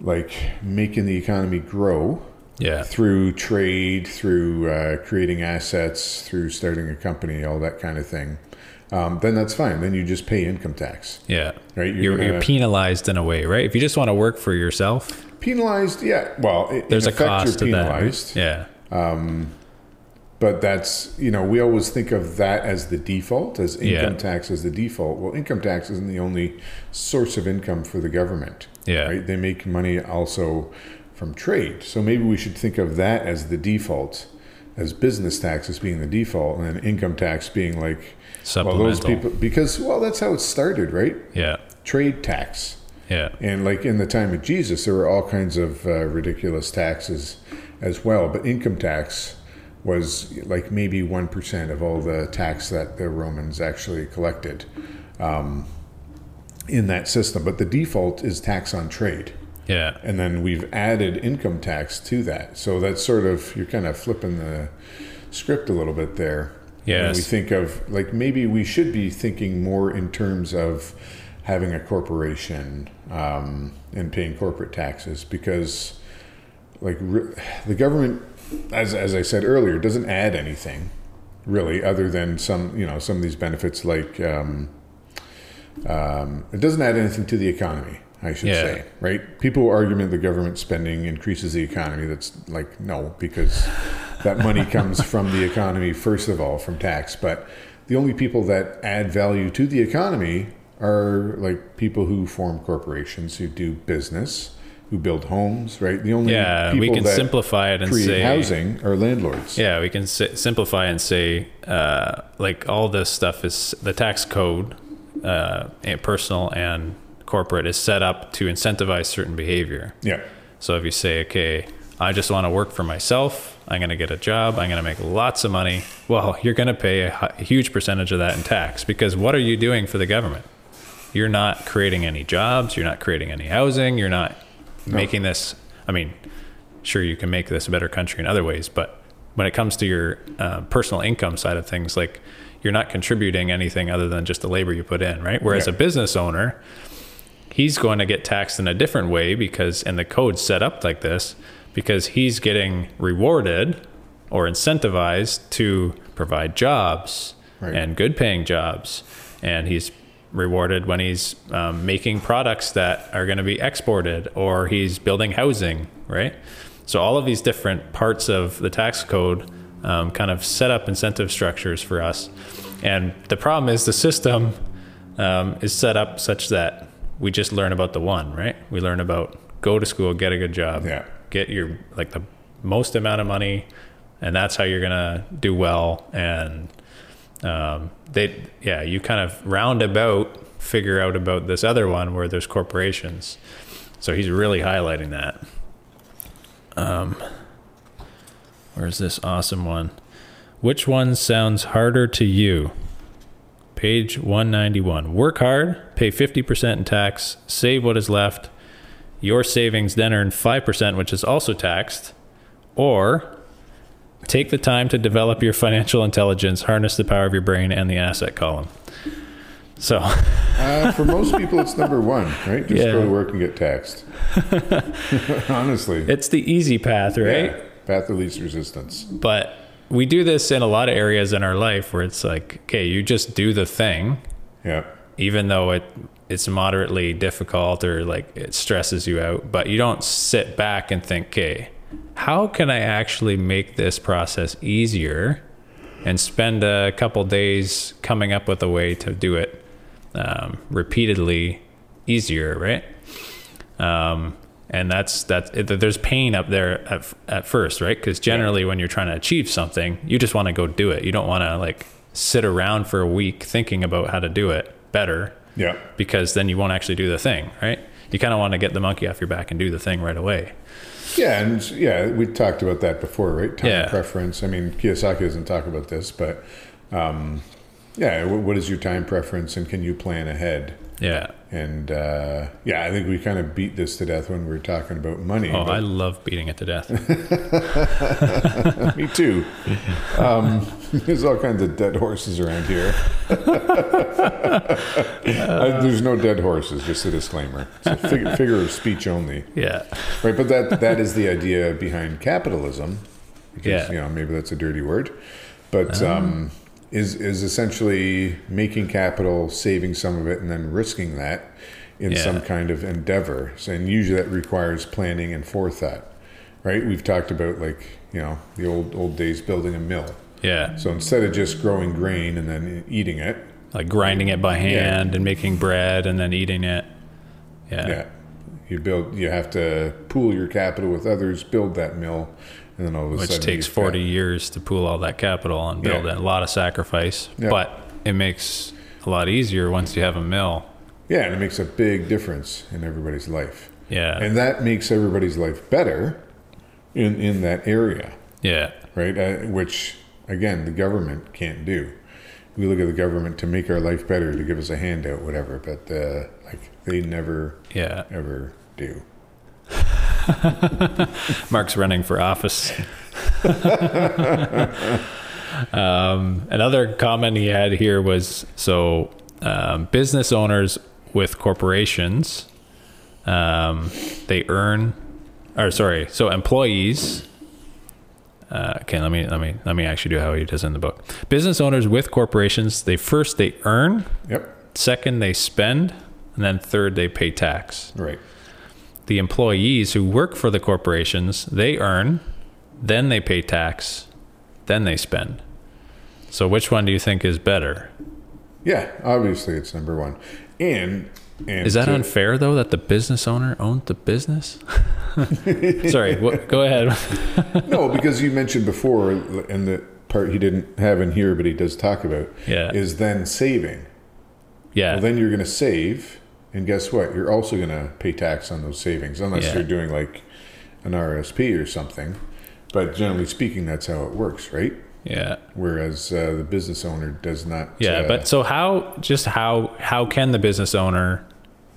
B: like making the economy grow
A: yeah.
B: through trade, through uh, creating assets, through starting a company, all that kind of thing, um, then that's fine. Then you just pay income tax,
A: Yeah.
B: right?
A: You're,
B: gonna-
A: you're penalized in a way, right? If you just want to work for yourself,
B: penalized. Yeah, well, i-
A: there's a
B: effect,
A: cost
B: you're
A: to that. right?
B: penalized.
A: Yeah.
B: But that's, you know, we always think of that as the default, as income
A: Yeah.
B: tax as the default. Well, income tax isn't the only source of income for the government.
A: Yeah.
B: Right? They make money also from trade. So maybe we should think of that as the default, as business tax as being the default, and then income tax being like, Supplemental. well, those people, because, well, that's how it started, right?
A: Yeah.
B: Trade tax.
A: Yeah.
B: And like in the time of Jesus, there were all kinds of uh, ridiculous taxes as well. But income tax was like maybe 1% of all the tax that the Romans actually collected um, in that system. But the default is tax on trade.
A: Yeah.
B: And then we've added income tax to that. So that's sort of, you're kind of flipping the script a little bit there.
A: Yes.
B: we think of, like, maybe we should be thinking more in terms of having a corporation um, and paying corporate taxes because, like, re- the government, as, as I said earlier, doesn't add anything really other than some, you know, some of these benefits like, um, um, it doesn't add anything to the economy, I should
A: Yeah.
B: say, right? People argument the government spending increases the economy. That's like, no, because that money comes from the economy, first of all, from tax. But the only people that add value to the economy are like people who form corporations, who do business, who build homes, right? The only
A: Yeah.
B: people
A: We can simplify it and say
B: housing are landlords.
A: Yeah, we can si- simplify and say uh, like all this stuff is the tax code, uh, and personal and corporate, is set up to incentivize certain behavior.
B: Yeah.
A: So if you say, okay, I just want to work for myself, I'm going to get a job, I'm going to make lots of money. Well, you're going to pay a, a huge percentage of that in tax because what are you doing for the government? You're not creating any jobs, you're not creating any housing, you're not making this. I mean, sure, you can make this a better country in other ways, but when it comes to your uh, personal income side of things, like you're not contributing anything other than just the labor you put in, right? Whereas
B: Yeah.
A: a business owner, he's going to get taxed in a different way because and the code's set up like this because he's getting rewarded or incentivized to provide jobs
B: Right.
A: and good paying jobs and he's rewarded when he's um, making products that are going to be exported or he's building housing right so all of these different parts of the tax code um, kind of set up incentive structures for us and the problem is the system um, is set up such that we just learn about the one, right? We learn about go to school, get a good job,
B: Yeah.
A: get your like the most amount of money, and that's how you're gonna do well. And um, they, yeah, you kind of roundabout figure out about this other one where there's corporations. So he's really highlighting that. Um, where's this awesome one? Which one sounds harder to you? Page 191. Work hard, pay 50% in tax, save what is left. Your savings then earn 5%, which is also taxed. Or take the time to develop your financial intelligence, harness the power of your brain and the asset column. So,
B: Uh, for most people, it's number one, right? Just
A: Yeah.
B: go to work and get taxed. Honestly.
A: it's the easy path, right?
B: Yeah. Path of least resistance.
A: But we do this in a lot of areas in our life where it's like, okay, you just do the thing,
B: Yeah.
A: even though it it's moderately difficult or like it stresses you out, but you don't sit back and think, okay, how can I actually make this process easier and spend a couple days coming up with a way to do it um, repeatedly easier, right? Um, and that's that's it, there's pain up there at, at first, right? Because generally, when you're trying to achieve something, you just want to go do it. You don't want to like sit around for a week thinking about how to do it better
B: Yeah.
A: because then you won't actually do the thing, right? You kind of want to get the monkey off your back and do the thing right away.
B: Yeah, and yeah, we talked about that before, right? Time
A: Yeah.
B: preference. I mean, Kiyosaki doesn't talk about this, but um, yeah, what is your time preference, and can you plan ahead?
A: Yeah.
B: And uh, yeah, I think we kind of beat this to death when we were talking about money.
A: Oh, I love beating it to death.
B: Me too. Um, there's all kinds of dead horses around here. Uh, there's no dead horses, just a disclaimer. It's a fig- figure of speech only.
A: yeah.
B: Right, but that that is the idea behind capitalism. Because,
A: Yeah.
B: You know, maybe that's a dirty word, but um, is is essentially making capital, saving some of it, and then risking that in
A: Yeah.
B: some kind of endeavor. So, and usually that requires planning and forethought. Right? We've talked about like you know the old old days building a mill.
A: Yeah.
B: So instead of just growing grain and then eating it,
A: Like grinding it by hand and making bread and then eating it. Yeah.
B: yeah, you build. You have to pool your capital with others, build that mill, and then all of a
A: Which
B: sudden
A: takes
B: you've got-
A: 40 years to pool all that capital and build
B: Yeah.
A: it. A lot of sacrifice.
B: Yeah.
A: But it makes a lot easier once you have a mill.
B: Yeah, and it makes a big difference in everybody's life.
A: Yeah.
B: And that makes everybody's life better in, in that area,
A: yeah.
B: right? Uh, which, again, the government can't do. We look at the government to make our life better, to give us a handout, whatever, but uh, like they never,
A: Yeah.
B: ever do.
A: Mark's running for office. um, another comment he had here was so um, business owners with corporations, um, they earn, or sorry, so employees. Uh, okay, let me let me let me actually do how he does in the book. Business owners with corporations, they first they earn,
B: Yep,
A: second they spend, and then third they pay tax
B: right.
A: The employees who work for the corporations they earn then they pay tax then they spend so which one do you think is better
B: Yeah, obviously it's number one. And, and
A: is that
B: to-
A: unfair though that the business owner owned the business sorry what, go ahead
B: no, because you mentioned before, and the part he didn't have in here, but he does talk about,
A: Yeah.
B: is then saving.
A: yeah
B: Well, then you're going to save, and guess what? You're also going to pay tax on those savings, unless
A: Yeah.
B: you're doing like an RSP or something. But generally speaking, that's how it works, right?
A: yeah
B: Whereas uh, the business owner does not.
A: yeah
B: uh,
A: but so how just how how can the business owner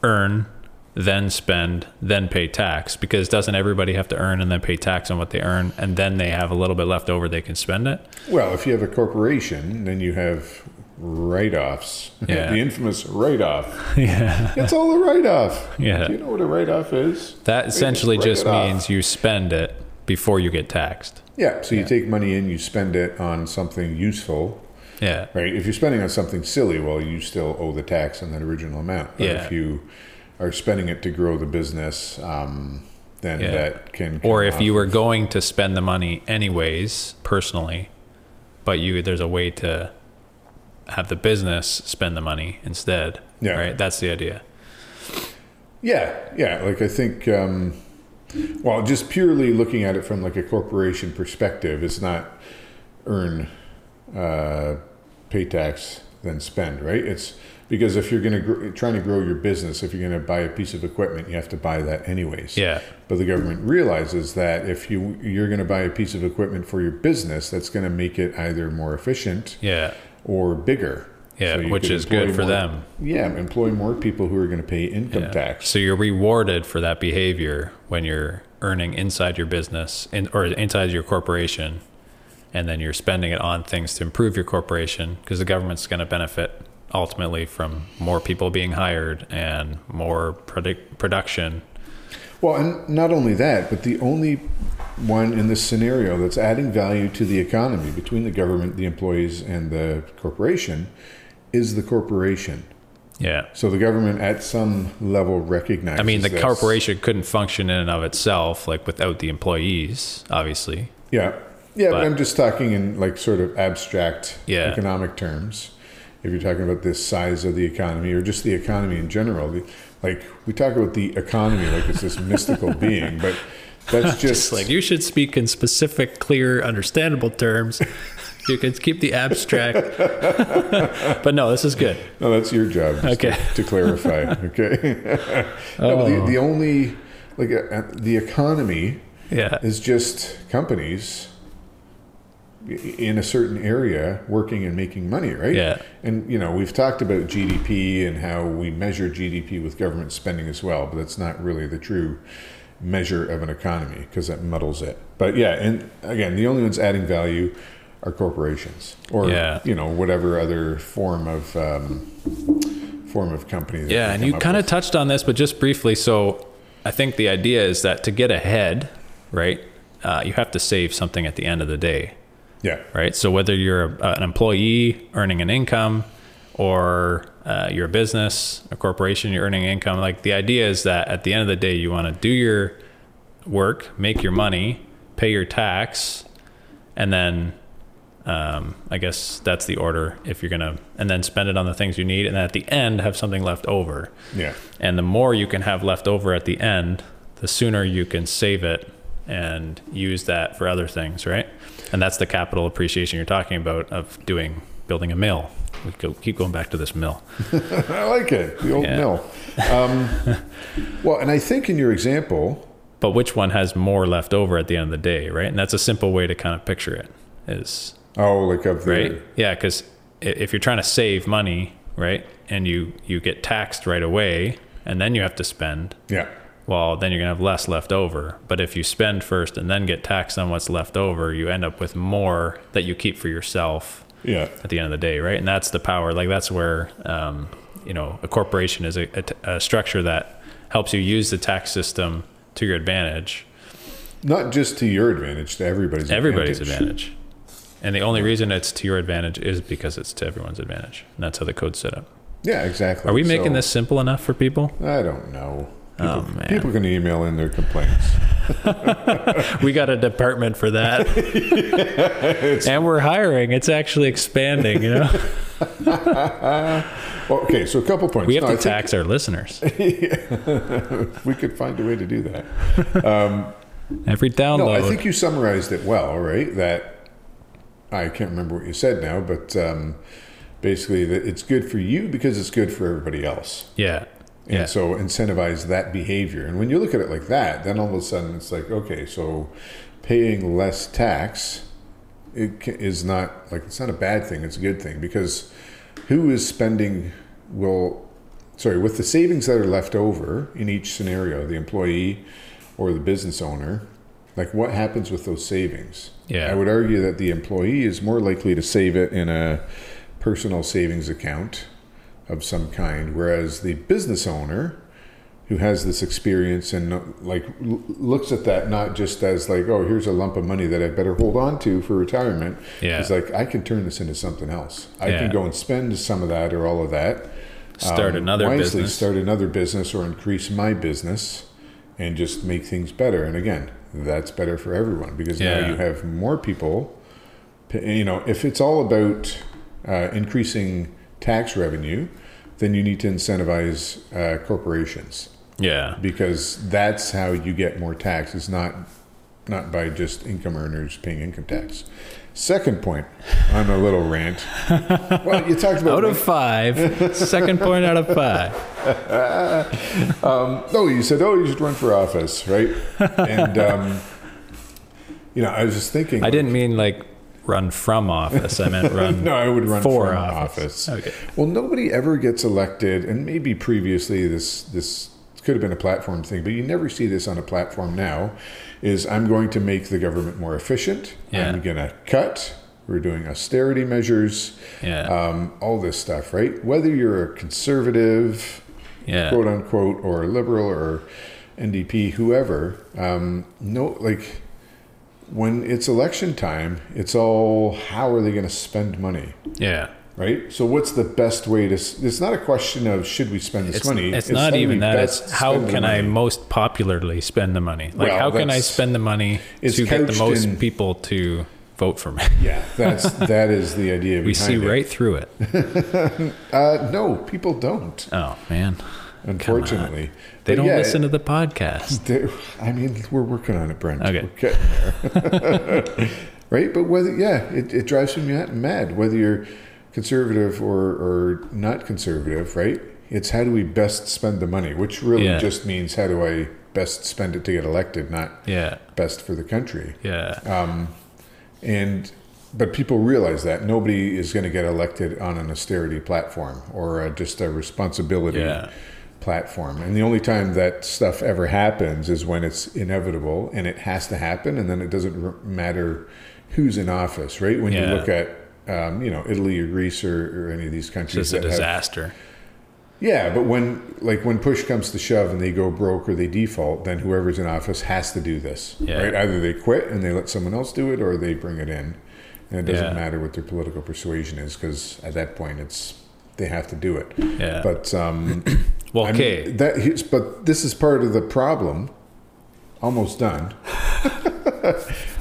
A: earn then spend then pay tax because doesn't everybody have to earn and then pay tax on what they earn and then they have a little bit left over they can spend it
B: well, if you have a corporation, then you have write-offs.
A: Yeah.
B: the infamous write-off.
A: yeah
B: It's all a write-off.
A: Yeah.
B: Do you know what a write-off is?
A: That essentially
B: write
A: just
B: it off.
A: means you spend it before you get taxed.
B: Yeah. So you take money in, you spend it on something useful.
A: Yeah.
B: Right. If you're spending on something silly, well, you still owe the tax on that original amount. But
A: Yeah.
B: if you are spending it to grow the business, um, then
A: Yeah.
B: that can.
A: Or if
B: off
A: you were going to spend the money anyways, personally, but you there's a way to have the business spend the money instead.
B: Yeah.
A: Right? That's the idea.
B: Yeah. Yeah. Like I think. Um, well, just purely looking at it from like a corporation perspective, it's not earn, uh, pay tax, then spend. Right. It's because if you're going to gr- trying to grow your business, if you're going to buy a piece of equipment, you have to buy that anyways.
A: Yeah.
B: But the government realizes that if you you're going to buy a piece of equipment for your business, that's going to make it either more efficient
A: Yeah.
B: Or bigger.
A: Yeah.
B: So
A: which is good for
B: more-
A: them.
B: Yeah, employ more people who are going to pay income
A: Yeah.
B: tax.
A: So you're rewarded for that behavior when you're earning inside your business in, or inside your corporation, and then you're spending it on things to improve your corporation because the government's going to benefit ultimately from more people being hired and more product production.
B: Well, and not only that, but the only one in this scenario that's adding value to the economy between the government, the employees, and the corporation is the corporation.
A: Yeah.
B: So the government, at some level, recognizes.
A: I mean, the
B: this.
A: corporation couldn't function in and of itself, like without the employees, obviously.
B: Yeah, yeah, but,
A: But-
B: I'm just talking in like sort of abstract
A: Yeah.
B: economic terms. If you're talking about the size of the economy or just the economy in general, like we talk about the economy like it's this mystical being, but that's just,
A: Just like you should speak in specific, clear, understandable terms. You can keep the abstract, but no, this is good.
B: no, that's your job.
A: Okay.
B: To, to clarify. Okay. no, but the,
A: Oh.
B: the only like uh, the economy
A: Yeah,
B: is just companies in a certain area working and making money, right?
A: Yeah.
B: And you know, we've talked about GDP and how we measure GDP with government spending as well, but that's not really the true measure of an economy because that muddles it. But yeah, and again, the only ones adding value are corporations or
A: Yeah.
B: you know whatever other form of um, form of company. that
A: yeah, and you kind of touched on this, but just briefly. So, I think the idea is that to get ahead, right, uh, you have to save something at the end of the day.
B: yeah.
A: right? So whether you're a, an employee earning an income or uh, you're a business, a corporation, you're earning income, like the idea is that at the end of the day, you want to do your work, make your money, pay your tax, and then um, I guess that's the order if you're gonna, and then spend it on the things you need, and then at the end have something left over.
B: Yeah.
A: And the more you can have left over at the end, the sooner you can save it and use that for other things, right? And that's the capital appreciation you're talking about of doing building a mill. We go, keep going back to this mill.
B: I like it. The old
A: Yeah.
B: mill. Um, well, and I think in your example,
A: But which one has more left over at the end of the day, right? And that's a simple way to kind of picture it is
B: oh, like up there,
A: right? Yeah, because if you're trying to save money, right, and you you get taxed right away, and then you have to spend,
B: yeah.
A: well, then you're gonna have less left over. But if you spend first and then get taxed on what's left over, you end up with more that you keep for yourself
B: Yeah.
A: at the end of the day, right? And that's the power. Like that's where um, you know a corporation is a, a, a structure that helps you use the tax system to your advantage,
B: Not just to your advantage, to everybody's
A: everybody's advantage. And the only reason it's to your advantage is because it's to everyone's advantage. And that's how the code's set up.
B: Yeah, exactly.
A: Are we making
B: So,
A: this simple enough for people?
B: I don't know. People,
A: Oh, man.
B: people can email in their complaints.
A: We got a department for that. and we're hiring. It's actually expanding, you know?
B: Okay, so a couple points.
A: We have
B: No,
A: to
B: I think
A: tax our listeners.
B: we could find a way to do that.
A: Every download.
B: No, I think you summarized it well, right? That I can't remember what you said now, but um, basically that it's good for you because it's good for everybody else.
A: yeah.
B: And
A: Yeah.
B: so incentivize that behavior. And when you look at it like that, then all of a sudden it's like, okay, so paying less tax it is not like it's not a bad thing, it's a good thing because who is spending will sorry, with the savings that are left over in each scenario, the employee or the business owner, like what happens with those savings?
A: Yeah.
B: I would argue that the employee is more likely to save it in a personal savings account of some kind, whereas the business owner who has this experience and uh, like looks at that not just as like oh here's a lump of money that I better hold on to for retirement
A: Yeah.
B: it's like I can turn this into something else I
A: Yeah.
B: can go and spend some of that or all of that
A: Start
B: um,
A: another
B: wisely
A: business.
B: start another business or increase my business and just make things better and again that's better for everyone because now you have more people you know if it's all about uh, increasing tax revenue then you need to incentivize uh, corporations.
A: Yeah.
B: because that's how you get more tax. Is not not by just income earners paying income tax. Second point on a little rant. Well you talked about
A: Out of five, second point out of five.
B: um, oh you said oh you should run for office right? And um, you know i was just thinking
A: I didn't mean like run from office. I meant run
B: no i would run
A: for office.
B: office,
A: Okay.
B: well nobody ever gets elected and maybe previously this this could have been a platform thing but you never see this on a platform now is i'm going to make the government more efficient
A: Yeah.
B: i'm going to cut we're doing austerity measures
A: Yeah.
B: um, all this stuff right whether you're a conservative
A: yeah.
B: quote unquote or a liberal or ndp whoever um, no like when it's election time it's all how are they going to spend money
A: Yeah.
B: right? So what's the best way to? It's not a question of should we spend this
A: It's,
B: money.
A: it's
B: how
A: not even that. It's how can I most popularly spend the money? Like,
B: Well,
A: how can I spend the money to get the most
B: in-
A: people to vote for me?
B: Yeah, that's that is the idea.
A: We see
B: it.
A: right through it.
B: Uh, no, people don't.
A: Oh man,
B: unfortunately.
A: They
B: But
A: don't
B: yeah,
A: listen to the podcast.
B: they- I mean, we're working on it, Brent.
A: Okay.
B: We're getting there. right? But whether, yeah, it, it drives me mad, whether you're conservative or, or not conservative, right? It's how do we best spend the money, which really
A: Yeah.
B: just means how do I best spend it to get elected, not
A: Yeah.
B: best for the country.
A: Yeah.
B: Um, and but people realize that nobody is going to get elected on an austerity platform or uh just a responsibility
A: Yeah.
B: Platform. And the only time that stuff ever happens is when it's inevitable and it has to happen, and then it doesn't matter who's in office, right? When
A: Yeah.
B: you look at um, you know Italy or Greece or, or any of these countries
A: it's a
B: that have
A: disaster.
B: yeah, but when like when push comes to shove and they go broke or they default, then whoever's in office has to do this.
A: Yeah.
B: Right? Either they quit and they let someone else do it or they bring it in. And it doesn't
A: Yeah.
B: matter what their political persuasion is because at that point it's they have to do it.
A: Yeah.
B: But um
A: well, okay.
B: that but this is part of the problem. Almost done.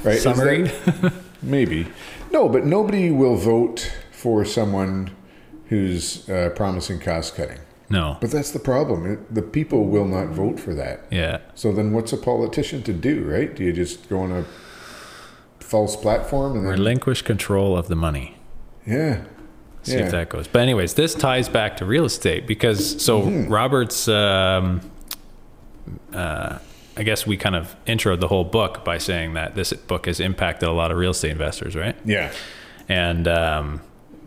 B: right? is that- Maybe. No, but nobody will vote for someone who's uh, promising cost cutting.
A: no.
B: But that's the problem. It, the people will not vote for that.
A: Yeah.
B: So then what's a politician to do, right? Do you just go on a false platform and then
A: Relinquish control of the money.
B: yeah.
A: See
B: yeah.
A: if that goes. But anyways, this ties back to real estate because so
B: Mm-hmm.
A: Robert's. Um, uh, I guess we kind of introed the whole book by saying that this book has impacted a lot of real estate investors, right?
B: yeah.
A: and um,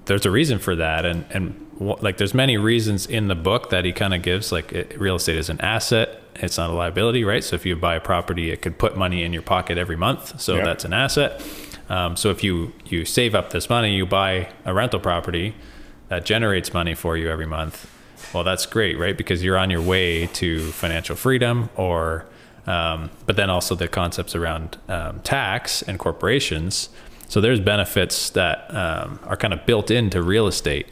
A: there's a reason for that and and like there's many reasons in the book that he kind of gives like it, real estate is an asset it's not a liability right so if you buy a property it could put money in your pocket every month so
B: Yeah.
A: that's an asset um, so if you you save up this money you buy a rental property that generates money for you every month well that's great right? Because you're on your way to financial freedom or um, but then also the concepts around um, tax and corporations. So there's benefits that um, are kind of built into real estate.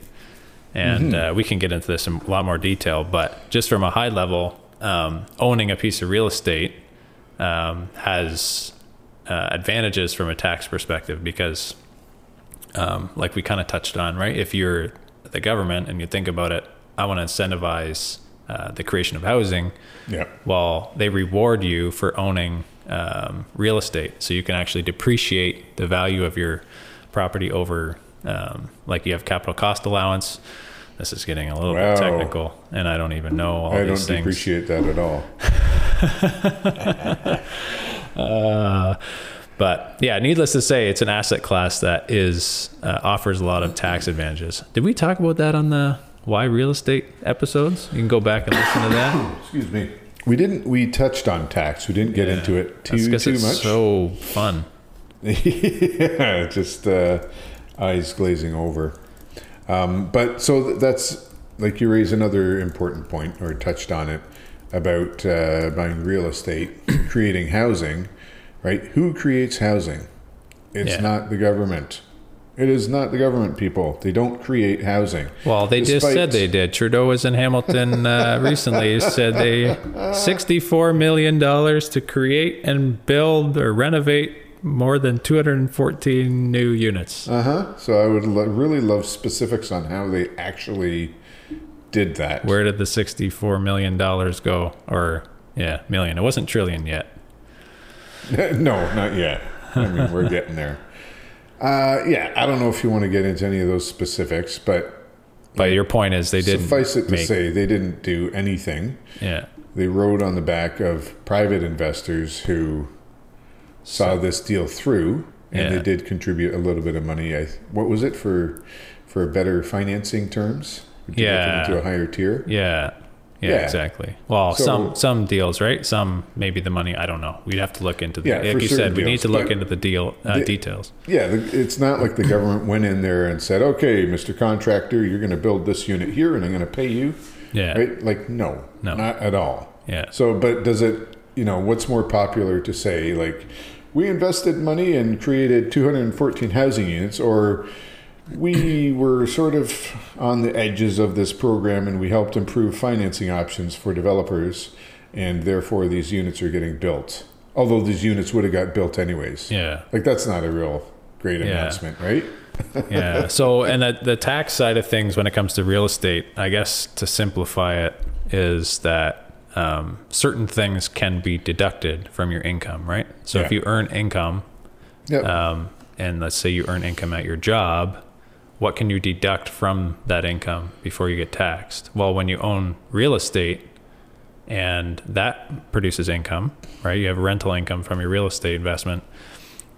A: And uh, we can get into this in a lot more detail but just from a high level um, owning a piece of real estate um, has uh, advantages from a tax perspective because um, like we kind of touched on right if you're the government and you think about it i want to incentivize uh, the creation of housing
B: Yeah.
A: well, they reward you for owning um, real estate. So you can actually depreciate the value of your property over, um, like you have capital cost allowance. This is getting a little
B: Wow.
A: bit technical, and I don't even know all
B: I
A: these
B: don't
A: things.
B: appreciate that at all.
A: Uh, but yeah, needless to say, it's an asset class that is uh, offers a lot of tax advantages. Did we talk about that on the why real estate episodes? You can go back and listen to that.
B: Excuse me. We didn't we touched on tax. We didn't get into it
A: That's
B: too
A: it's
B: much.
A: so fun.
B: yeah, just uh, eyes glazing over. Um, but so that's like you raise another important point, or touched on it about uh, buying real estate, creating housing, right? Who creates housing? It's
A: Yeah.
B: not the government. It is not the government, people. They don't create housing.
A: Well, they just said they did. Trudeau was in Hamilton uh, recently. Said they sixty-four million dollars to create and build or renovate more than two hundred and fourteen new units.
B: Uh huh. So I would lo- really love specifics on how they actually did that.
A: Where did the sixty-four million dollars go? Or yeah, million. It wasn't trillion yet.
B: no, not yet. I mean, we're getting there. Uh, yeah, I don't know if you want to get into any of those specifics, but
A: But your point is they didn't
B: suffice it to
A: make.
B: say they didn't do anything.
A: Yeah,
B: They rode on the back of private investors who saw this deal through, and
A: Yeah.
B: they did contribute a little bit of money. I, what was it for? For better financing terms? Would you get them
A: Yeah.
B: into a higher tier.
A: yeah, yeah,
B: Yeah.
A: exactly. Well,
B: So-
A: some some deals, right? Some maybe the money. I don't know. We'd have to look into the.
B: Yeah,
A: like you said, we need to look into the deal uh,
B: the-
A: details.
B: Yeah, the- it's not like the government went in there and said, "Okay, Mr. Contractor, you're going to build this unit here, and I'm going to pay you."
A: Yeah,
B: Right? Like, no,
A: No.
B: not at all.
A: yeah.
B: So, but does it? You know, what's more popular to say? Like, we invested money and created 214 housing units, or we were sort of on the edges of this program and we helped improve financing options for developers, and therefore these units are getting built. Although these units would have got built anyways.
A: Yeah.
B: Like that's not a real great
A: Yeah.
B: announcement, right?
A: yeah. So, and the, the tax side of things when it comes to real estate, I guess to simplify it, is that um, certain things can be deducted from your income, right? So, if you earn income,
B: Yeah.
A: um, and let's say you earn income at your job, what can you deduct from that income before you get taxed? Well, when you own real estate and that produces income, right? You have rental income from your real estate investment.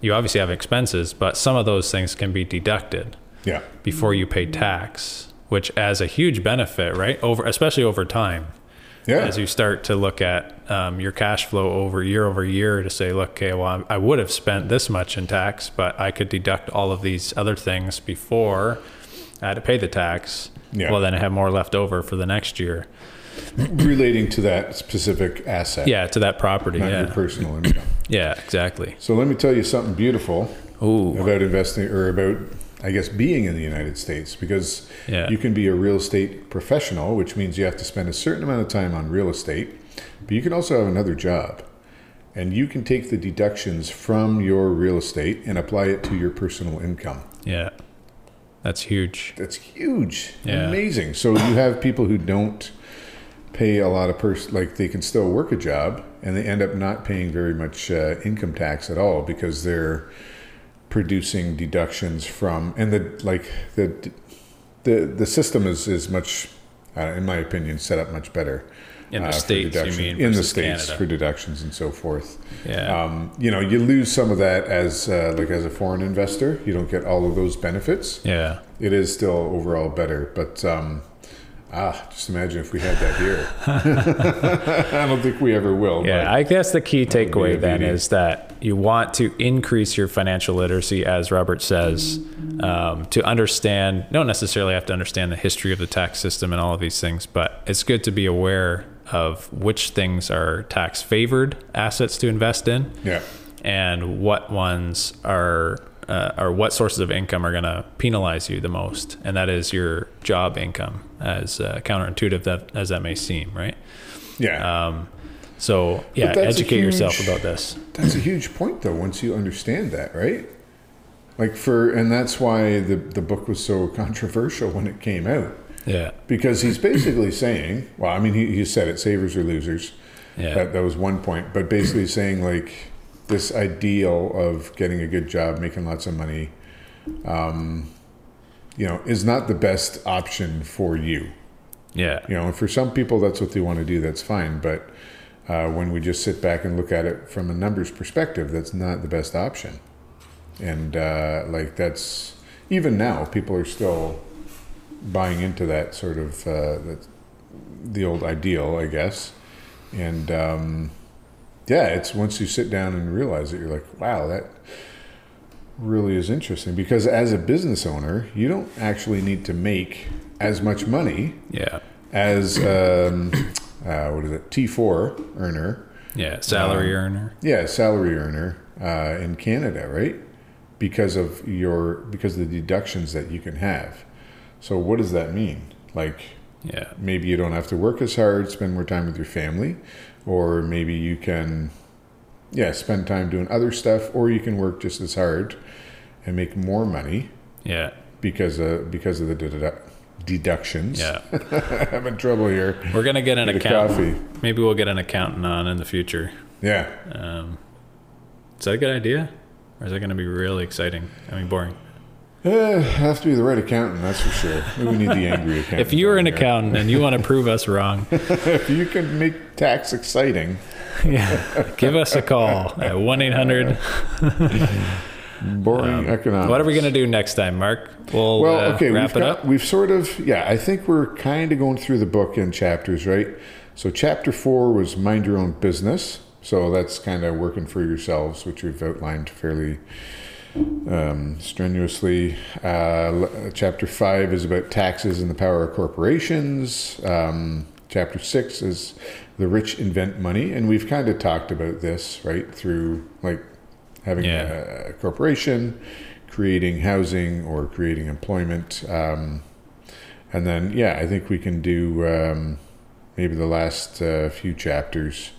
A: You obviously have expenses, but some of those things can be deducted
B: yeah.
A: before you pay tax, which as a huge benefit, right? Over especially over time
B: Yeah.
A: as you start to look at um, your cash flow over year over year to say, look, okay, well, I'm- would have spent this much in tax, but I could deduct all of these other things before I had to pay the tax.
B: Yeah.
A: Well, then I have more left over for the next year.
B: Relating to that specific asset.
A: Yeah, to that property.
B: Not your
A: Yeah.
B: personal income.
A: Yeah, exactly.
B: So let me tell you something beautiful
A: Ooh.
B: about investing or about I guess being in the United States because
A: Yeah.
B: you can be a real estate professional, which means you have to spend a certain amount of time on real estate, but you can also have another job. And you can take the deductions from your real estate and apply it to your personal income.
A: Yeah. That's huge.
B: That's huge.
A: Yeah.
B: Amazing. So you have people who don't pay a lot of pers like they can still work a job and they end up not paying very much uh, income tax at all because they're producing deductions from and the like the the the system is is much uh, in my opinion set up much better
A: In the
B: uh,
A: States, you mean,
B: in the states
A: Canada.
B: for deductions and so forth
A: Yeah.
B: um, you know you lose some of that as uh, like as a foreign investor you don't get all of those benefits
A: yeah.
B: it is still overall better, but um, ah, just imagine if we had that here. I don't think we ever will.
A: Yeah, I guess the key
B: would be a
A: takeaway then is that you want to increase your financial literacy, as Robert says, um, to understand. Don't necessarily have to understand the history of the tax system and all of these things, but it's good to be aware of which things are tax favored assets to invest in,
B: yeah,
A: and what ones are. Uh, or what sources of income are going to penalize you the most, and that is your job income, as uh, counterintuitive that as that may seem, right?
B: yeah.
A: Um, so yeah, educate yourself about this.
B: that's a huge point, though. Once you understand that, right? Like for, and that's why the the book was so controversial when it came out
A: Yeah,
B: because he's basically saying, well, I mean, he, he said it, savers or losers.
A: yeah,
B: That, that was one point. But basically saying like this ideal of getting a good job, making lots of money, um, you know, is not the best option for you.
A: yeah,
B: You know, and for some people that's what they want to do. That's fine. But uh, when we just sit back and look at it from a numbers perspective, that's not the best option. And uh, like that's even now, people are still buying into that sort of uh, that, the old ideal, I guess. And um, yeah, it's once you sit down and realize it, you're like, wow, that really is interesting. Because as a business owner, you don't actually need to make as much money
A: yeah,
B: as um, uh, what is it T4 earner,
A: yeah. Salary
B: Um,
A: earner.
B: yeah, salary earner uh, in Canada, right? Because of your because of the deductions that you can have. So what does that mean? Like
A: Yeah,
B: maybe you don't have to work as hard, spend more time with your family, or maybe you can, yeah, spend time doing other stuff, or you can work just as hard and make more money
A: yeah,
B: because of because of the dedu- deductions.
A: yeah.
B: I'm having trouble here.
A: We're gonna get an accountant. Maybe we'll get an accountant on in the future.
B: Yeah.
A: Um, is that a good idea, or is that gonna be really exciting? I mean, boring.
B: Uh, have to be the right accountant, that's for sure. Maybe we need the angry accountant.
A: If you're an accountant and you want to prove us wrong,
B: if you can make tax exciting,
A: yeah, give us a call at one eight hundred.
B: boring economics.
A: What are we gonna do next time, Mark? We'll
B: Well,
A: uh,
B: okay,
A: wrap
B: we've
A: it
B: got,
A: up.
B: We've sort of, yeah, I think we're kind of going through the book in chapters, right? So, chapter four was mind your own business. So, that's kind of working for yourselves, which we've outlined fairly um, strenuously. Uh, chapter five is about taxes and the power of corporations. Um, chapter six is the rich invent money. And we've kind of talked about this, right, through like having
A: Yeah.
B: a, a corporation, creating housing or creating employment. Um, and then, yeah, I think we can do um, maybe the last uh, few chapters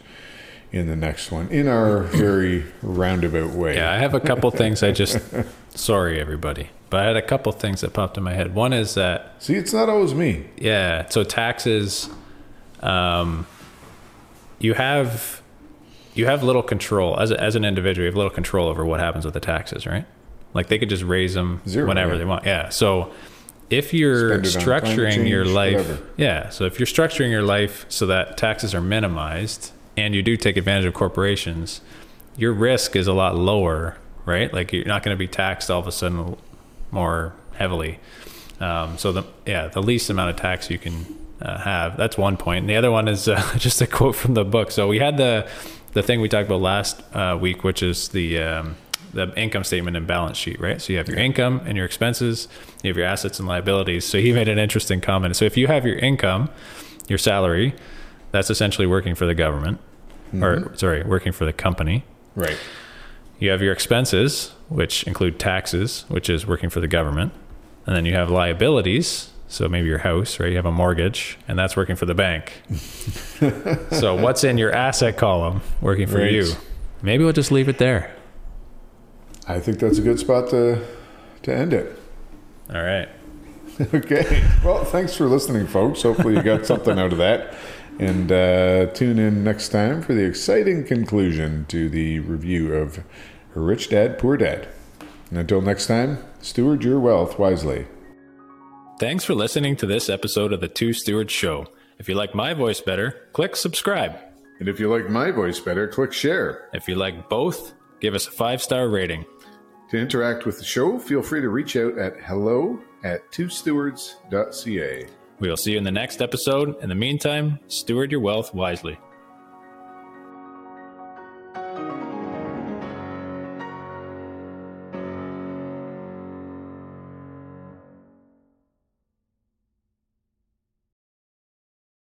B: in the next one in our very roundabout way.
A: Yeah, I have a couple things I just. Sorry, everybody. But I had a couple things that popped in my head. One is that,
B: See, it's not always me.
A: yeah, so taxes, um, you have. You have little control as, a, as an individual. You have little control over what happens with the taxes, right? Like they could just raise them
B: Zero,
A: whenever
B: yeah.
A: they want. Yeah. So if you're
B: Spend it on climate
A: structuring your life,
B: whatever.
A: yeah. So if you're structuring your life so that taxes are minimized and you do take advantage of corporations, your risk is a lot lower, right? Like you're not going to be taxed all of a sudden more heavily. Um, so the yeah, the least amount of tax you can uh, have. That's one point. And the other one is uh, just a quote from the book. So we had the the thing we talked about last uh, week, which is the um, the income statement and balance sheet, right? So you have your income and your expenses, you have your assets and liabilities. So he made an interesting comment. So if you have your income, your salary, that's essentially working for the government, or mm-hmm. sorry, working for the company.
B: Right.
A: You have your expenses, which include taxes, which is working for the government. And then you have liabilities. So maybe your house, right? You have a mortgage, and that's working for the bank. so what's in your asset column working for
B: Right.
A: you? Maybe we'll just leave it there.
B: I think that's a good spot to to end it.
A: All right.
B: Okay. Well, thanks for listening, folks. Hopefully, you got something out of that. And uh, tune in next time for the exciting conclusion to the review of Rich Dad, Poor Dad. And until next time, steward your wealth wisely.
A: Thanks for listening to this episode of the Two Stewards Show. If you like my voice better, click subscribe.
B: And if you like my voice better, click share.
A: If you like both, give us a five star rating.
B: To interact with the show, feel free to reach out at hello at twostewards.ca.
A: We will see you in the next episode. In the meantime, steward your wealth wisely.